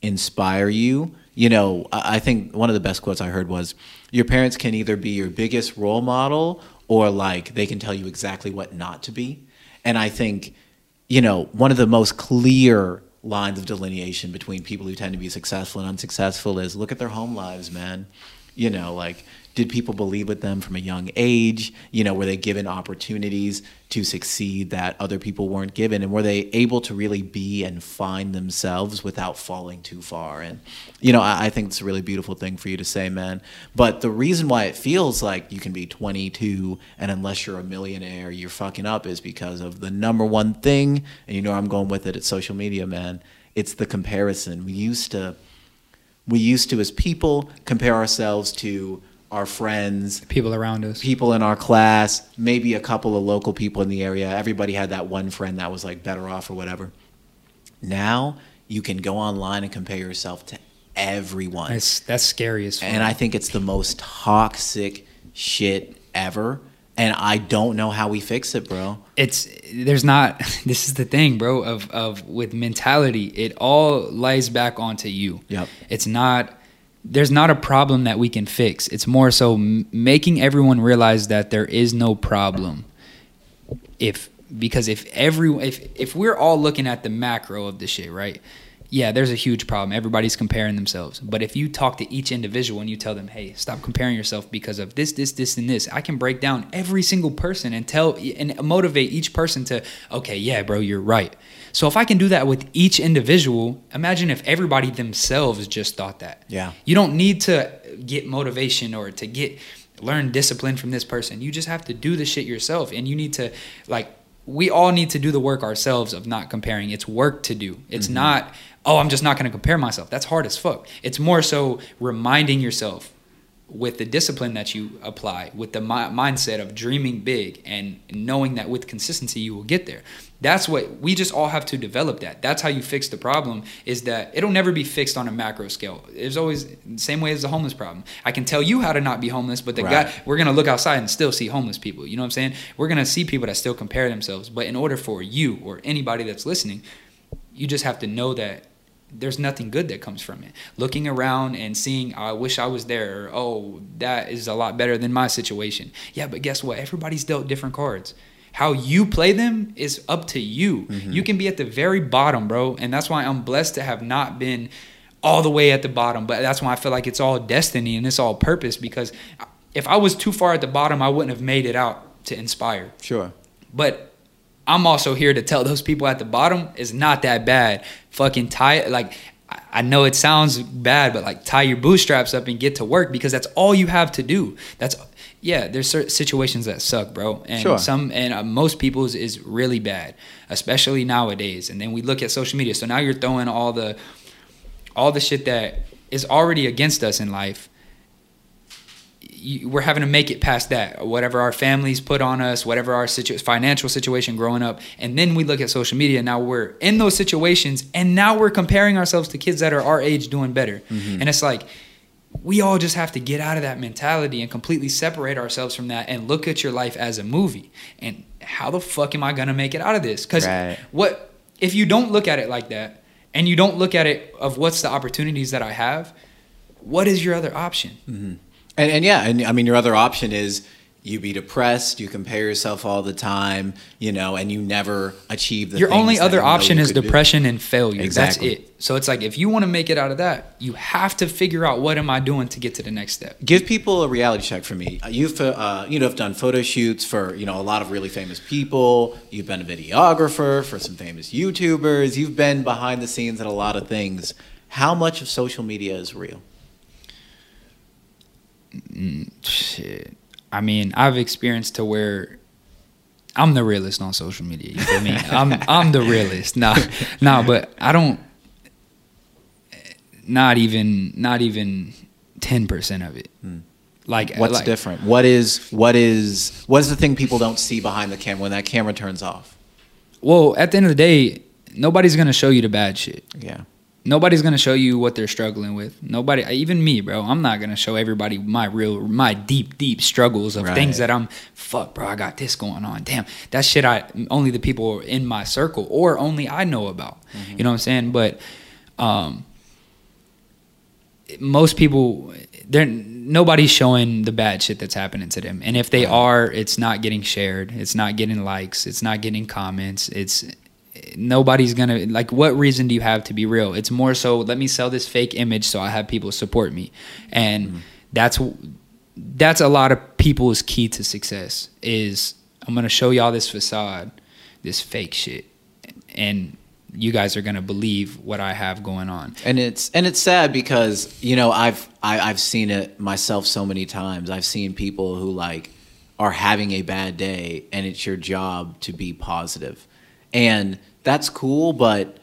Speaker 1: inspire you. You know, I I think one of the best quotes I heard was your parents can either be your biggest role model or like they can tell you exactly what not to be. And I think, you know, one of the most clear lines of delineation between people who tend to be successful and unsuccessful is look at their home lives, man. You know, like did people believe with them from a young age? You know, were they given opportunities to succeed that other people weren't given? And were they able to really be and find themselves without falling too far? And, you know, I, I think it's a really beautiful thing for you to say, man. But the reason why it feels like you can be 22 and unless you're a millionaire, you're fucking up is because of the number one thing, and you know I'm going with it, it's social media, man. It's the comparison. We used to we used to as people compare ourselves to our friends
Speaker 2: People around us.
Speaker 1: people in our class maybe a couple of local people in the area everybody had that one friend that was like better off or whatever now you can go online and compare yourself to everyone
Speaker 2: That's that's scary as fuck.
Speaker 1: and i think it's the most toxic shit ever and i don't know how we fix it bro.
Speaker 2: It's there's not [LAUGHS] this is the thing bro of of with mentality it all lies back onto you.
Speaker 1: Yep.
Speaker 2: it's not there's not a problem that we can fix. It's more so m- making everyone realize that there is no problem. If because if every if if we're all looking at the macro of the shit right yeah there's a huge problem everybody's comparing themselves but if you talk to each individual and you tell them hey stop comparing yourself because of this this this and this i can break down every single person and tell and motivate each person to okay yeah bro you're right so if i can do that with each individual imagine if everybody themselves just thought that
Speaker 1: Yeah.
Speaker 2: you don't need to get motivation or to get learn discipline from this person. You just have to do the shit yourself and you need to like we all need to do the work ourselves of not comparing. It's work to do. It's mm-hmm. not oh, I'm just not going to compare myself. That's hard as fuck. It's more so reminding yourself with the discipline that you apply, with the mi- mindset of dreaming big and knowing that with consistency you will get there. That's what we just all have to develop that. That's how you fix the problem is that it'll never be fixed on a macro scale. It's always the same way as the homeless problem. I can tell you how to not be homeless, but the
Speaker 1: Right.
Speaker 2: guy we're gonna look outside and still see homeless people. You know what I'm saying? We're gonna see people that still compare themselves. But in order for you or anybody that's listening, you just have to know that there's nothing good that comes from it. Looking around and seeing, I wish I was there, or oh, that is a lot better than my situation. Yeah, but guess what? Everybody's dealt different cards. How you play them is up to you. Mm-hmm. You can be at the very bottom, bro. And that's why I'm blessed to have not been all the way at the bottom. But that's why I feel like it's all destiny and it's all purpose because if I was too far at the bottom, I wouldn't have made it out to inspire.
Speaker 1: Sure.
Speaker 2: But I'm also here to tell those people at the bottom it's not that bad. Fucking tie like I- know it sounds bad, but like tie your bootstraps up and get to work because that's all you have to do. That's yeah. There's certain situations that suck, bro, and
Speaker 1: Sure.
Speaker 2: some and uh, most people's is really bad, especially nowadays. And then we look at social media. So now you're throwing all the all the shit that is already against us in life we're having to make it past that. Whatever our families put on us whatever our situ- financial situation growing up and then we look at social media. Now we're in those situations and now we're comparing ourselves to kids that are our age doing better. Mm-hmm. And it's like we all just have to get out of that mentality and completely separate ourselves from that and look at your life as a movie. And how the fuck am i going to make it out of this? Because
Speaker 1: Right.
Speaker 2: what if you don't look at it like that and you don't look at it of what's the opportunities that i have what is your other option mm-hmm.
Speaker 1: And, and yeah, and I mean, your other option is you be depressed, you compare yourself all the time, you know, and you never achieve the
Speaker 2: your only other option is
Speaker 1: could do.
Speaker 2: depression and failure
Speaker 1: Exactly.
Speaker 2: that's it so it's like if you want to make it out of that you have to figure out what am i doing to get to the next step
Speaker 1: Give people a reality check for me. You've uh, you know have done photo shoots for you know a lot of really famous people. You've been a videographer for some famous YouTubers. You've been behind the scenes at a lot of things. How much of social media is real?
Speaker 2: Shit i mean i've experienced to where i'm the realist on social media you feel me [LAUGHS] i'm i'm the realist nah nah but i don't not even not even 10% of it hmm. like
Speaker 1: What's
Speaker 2: like,
Speaker 1: different? What is what is what is the thing people don't see behind the camera when that camera turns off?
Speaker 2: well at the end of the day nobody's gonna show you the bad shit
Speaker 1: Yeah.
Speaker 2: Nobody's gonna show you what they're struggling with. Nobody, even me, bro. I'm not gonna show everybody my real, my deep, deep struggles of
Speaker 1: Right.
Speaker 2: things that I'm. Fuck, bro. I got this going on. Damn, that shit. I only the people in my circle or only I know about. You know what I'm saying? But, um, most people, they're nobody's showing the bad shit that's happening to them. And if they are, it's not getting shared. It's not getting likes. It's not getting comments. It's nobody's gonna like what reason do you have to be real? It's more so let me sell this fake image so i have people support me. And mm-hmm. that's that's a lot of people's key to success is i'm gonna show y'all this facade this fake shit and you guys are gonna believe what i have going on.
Speaker 1: And it's and it's sad because you know I've I, I've seen it myself so many times. I've seen people who like are having a bad day, and it's your job to be positive, and that's cool. But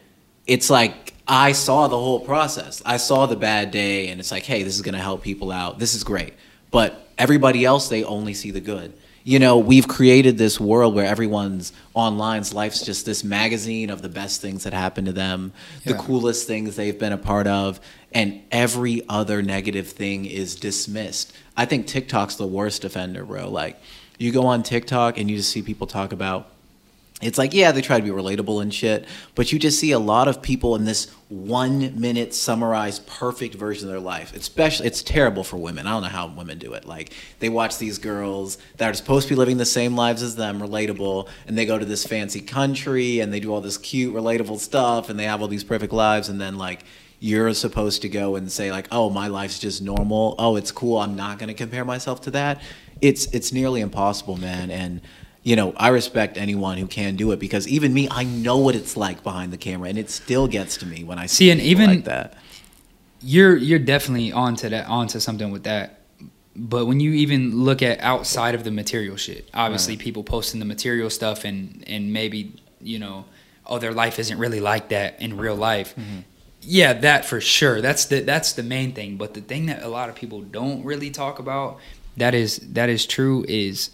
Speaker 1: it's like I saw the whole process. I saw the bad day, and it's like, hey, this is gonna help people out. This is great. But everybody else, they only see the good. You know, we've created this world where everyone's online's life's just this magazine of the best things that happened to them, the coolest things they've been a part of, and every other negative thing is dismissed. I think TikTok's the worst offender, bro. Like, you go on TikTok and you just see people talk about it's like yeah they try to be relatable and shit but you just see a lot of people in this one minute summarized perfect version of their life. Especially it's terrible for women. I don't know how women do it. Like they watch these girls that are supposed to be living the same lives as them relatable and they go to this fancy country and they do all this cute relatable stuff and they have all these perfect lives and then like you're supposed to go and say like oh my life's just normal. Oh it's cool. I'm not going to compare myself to that. It's it's nearly impossible man and you know, I respect anyone who can do it because even me, I know what it's like behind the camera, and it still gets to me when I see,
Speaker 2: See, and even-
Speaker 1: like that.
Speaker 2: you're you're definitely onto that onto something with that but when you even look at outside of the material shit obviously people posting the material stuff and and maybe you know oh their life isn't really like that in real life mm-hmm. yeah, that for sure. That's the that's the main thing. But the thing that a lot of people don't really talk about that is that is true is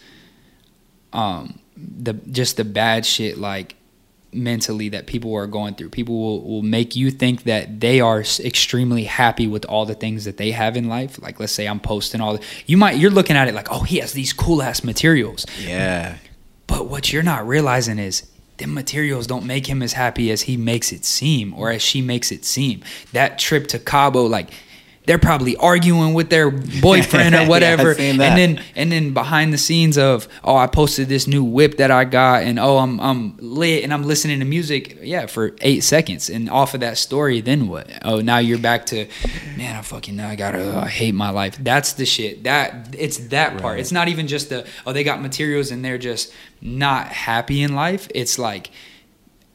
Speaker 2: um the just the bad shit like mentally that people are going through. People will, will make you think that they are extremely happy with all the things that they have in life. Like let's say I'm posting all the, you might you're looking at it like, "Oh, he has these cool ass materials."
Speaker 1: Yeah.
Speaker 2: But what you're not realizing is them materials don't make him as happy as he makes it seem or as she makes it seem. That trip to Cabo, like they're probably arguing with their boyfriend or [LAUGHS] whatever.
Speaker 1: That.
Speaker 2: and then and then behind the scenes of, oh, I posted this new whip that I got and oh I'm I'm lit and I'm listening to music, yeah, for eight seconds. And off of that story, then what? Oh now you're back to man, I fucking I gotta I hate my life. That's the shit. That it's that part.
Speaker 1: Right.
Speaker 2: It's not even just the oh they got materials and they're just not happy in life. It's like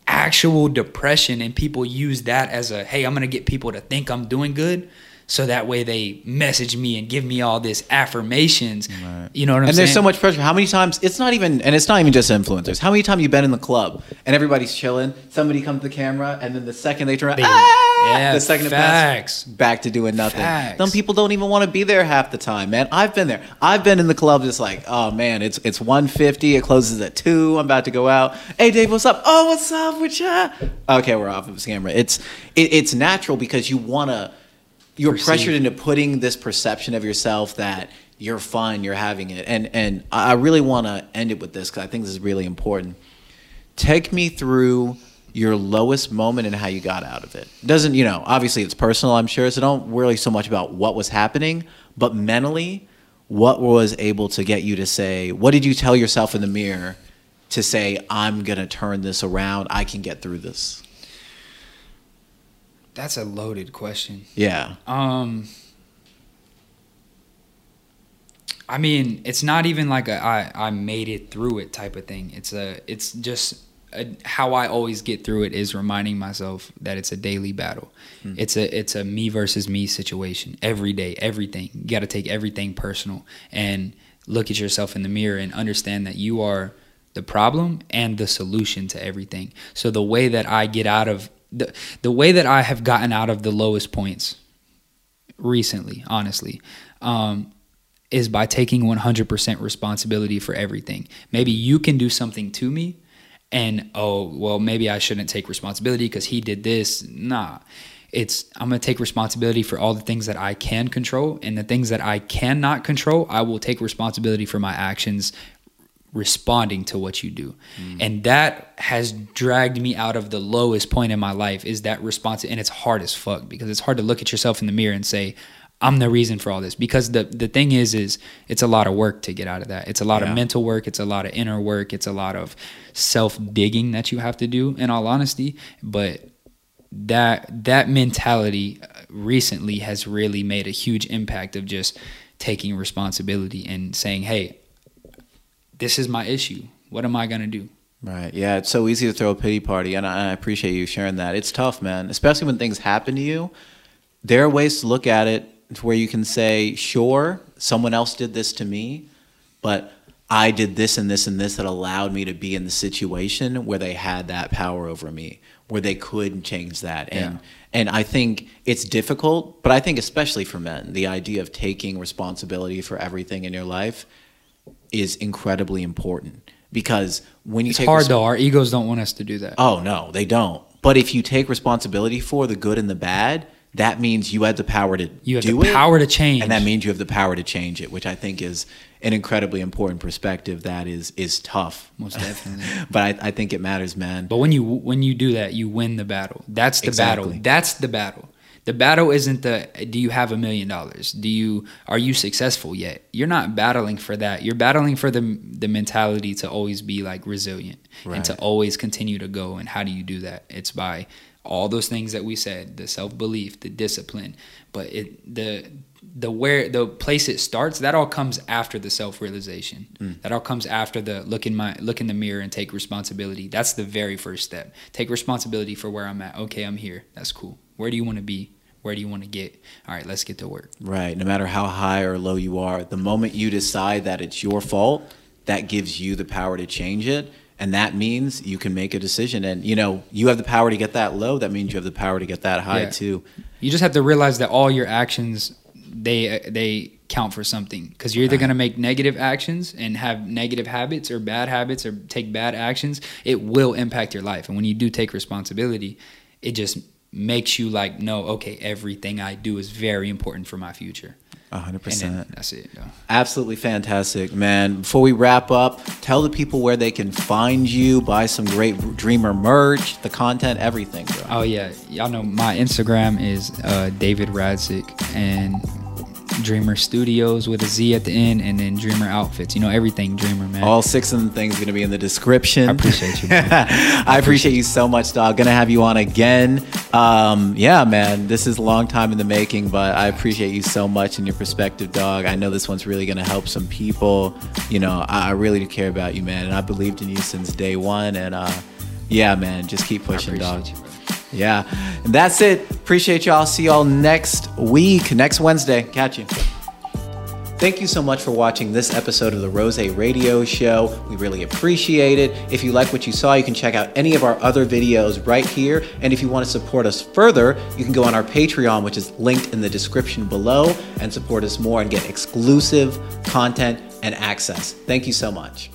Speaker 2: actual depression and people use that as a hey, I'm gonna get people to think I'm doing good. So that way they message me and give me all this affirmations.
Speaker 1: Right.
Speaker 2: You know what I'm
Speaker 1: and
Speaker 2: saying?
Speaker 1: And there's so much pressure. How many times? It's not even, and it's not even just influencers. How many times you been in the club and everybody's chilling? Somebody comes to the camera, and then the second they turn around, ah!
Speaker 2: yeah,
Speaker 1: the second it
Speaker 2: facts.
Speaker 1: passes, back to doing nothing.
Speaker 2: Facts.
Speaker 1: Some people don't even want to be there half the time, man. I've been there. I've been in the club, just like, oh man, it's it's 150. It closes at two. I'm about to go out. Hey Dave, what's up? Oh, what's up with ya? Okay, we're off of the camera. It's it, it's natural because you wanna. You're
Speaker 2: Perceive.
Speaker 1: pressured into putting this perception of yourself that you're fun, you're having it, and and I I really want to end it with this because I think this is really important. Take me through your lowest moment and how you got out of it. Doesn't you know? Obviously, it's personal. I'm sure, so don't worry so much about what was happening, but mentally, what was able to get you to say? What did you tell yourself in the mirror to say, "I'm gonna turn this around. I can get through this."
Speaker 2: That's a loaded question.
Speaker 1: Yeah.
Speaker 2: Um, I mean, it's not even like a I I made it through it type of thing. It's a it's just a, how I always get through it is reminding myself that it's a daily battle. It's a it's a me versus me situation every day, everything. You got to take everything personal and look at yourself in the mirror and understand that you are the problem and the solution to everything. So the way that I get out of the the way that I have gotten out of the lowest points recently, honestly, um, is by taking 100% responsibility for everything. Maybe you can do something to me, and oh, well, maybe I shouldn't take responsibility because he did this. Nah. It's I'm gonna take responsibility for all the things that I can control, and the things that I cannot control, I will take responsibility for my actions responding to what you do. And that has dragged me out of the lowest point in my life is that response and it's hard as fuck because it's hard to look at yourself in the mirror and say I'm the reason for all this because the the thing is is it's a lot of work to get out of that. It's a lot
Speaker 1: Yeah.
Speaker 2: of mental work, it's a lot of inner work, it's a lot of self-digging that you have to do in all honesty, but that that mentality uh, recently has really made a huge impact of just taking responsibility and saying, "Hey, this is my issue. What am I gonna do?"
Speaker 1: Right. Yeah, it's so easy to throw a pity party, and I, I appreciate you sharing that. It's tough, man, especially when things happen to you. There are ways to look at it to where you can say, sure, someone else did this to me, but I did this and this and this that allowed me to be in the situation where they had that power over me, where they could change that. And
Speaker 2: Yeah.
Speaker 1: and I think it's difficult, but I think especially for men, the idea of taking responsibility for everything in your life is incredibly important because when you
Speaker 2: It's
Speaker 1: take
Speaker 2: hard
Speaker 1: res-
Speaker 2: though. Our egos don't want us to do that.
Speaker 1: Oh no, they don't. But if you take responsibility for the good and the bad, that means you have the power to
Speaker 2: You have
Speaker 1: do
Speaker 2: the
Speaker 1: it,
Speaker 2: power to change.
Speaker 1: and that means you have the power to change it, which I think is an incredibly important perspective. That is is tough,
Speaker 2: Most definitely. [LAUGHS]
Speaker 1: but I, I think it matters, man.
Speaker 2: But when you when you do that, you win the battle. That's the
Speaker 1: Exactly.
Speaker 2: battle. That's the battle. The battle isn't the do you have a million dollars? Do you are you successful yet? You're not battling for that. You're battling for the the mentality to always be like resilient and to always continue to go. And how do you do that? It's by all those things that we said, the self-belief, the discipline, but it the the where the place it starts that all comes after the self-realization hmm. that all comes after the look in my look in the mirror and take responsibility that's the very first step take responsibility for where i'm at okay i'm here that's cool where do you want to be where do you want to get all right let's get to work
Speaker 1: Right. No matter how high or low you are, the moment you decide that it's your fault, that gives you the power to change it. and that means you can make a decision and you know you have the power to get that low that means you have the power to get that high
Speaker 2: Yeah.
Speaker 1: too
Speaker 2: You just have to realize that all your actions they they count for something because you're either going to make negative actions and have negative habits or bad habits or take bad actions it will impact your life and when you do take responsibility it just makes you like no okay everything i do is very important for my future
Speaker 1: 100%
Speaker 2: and then that's it.
Speaker 1: Absolutely fantastic, man. Before we wrap up, tell the people where they can find you, buy some great Dreamer merch, the content, everything, bro.
Speaker 2: Oh yeah, y'all know my Instagram is uh, David Radsick and Dreamer Studios with a Z at the end, and then Dreamer Outfits. You know everything Dreamer, man.
Speaker 1: All six of the things are going to be in the description.
Speaker 2: I appreciate you, [LAUGHS] man.
Speaker 1: I appreciate you so much, dog. Gonna have you on again. Um, yeah, man. This is a long time in the making, but I appreciate you so much and your perspective, dog. I know this one's really gonna help some people. You know, I, I really do care about you, man, and I believed in you since day one. And uh, yeah, man, just keep pushing, dog.
Speaker 2: you.
Speaker 1: Yeah, and that's it. Appreciate y'all. See y'all next week, next Wednesday. Catch you. Thank you so much for watching this episode of the Rosey Radio Show. We really appreciate it. If you like what you saw, you can check out any of our other videos right here. And if you want to support us further, you can go on our Patreon, which is linked in the description below, and support us more and get exclusive content and access. Thank you so much.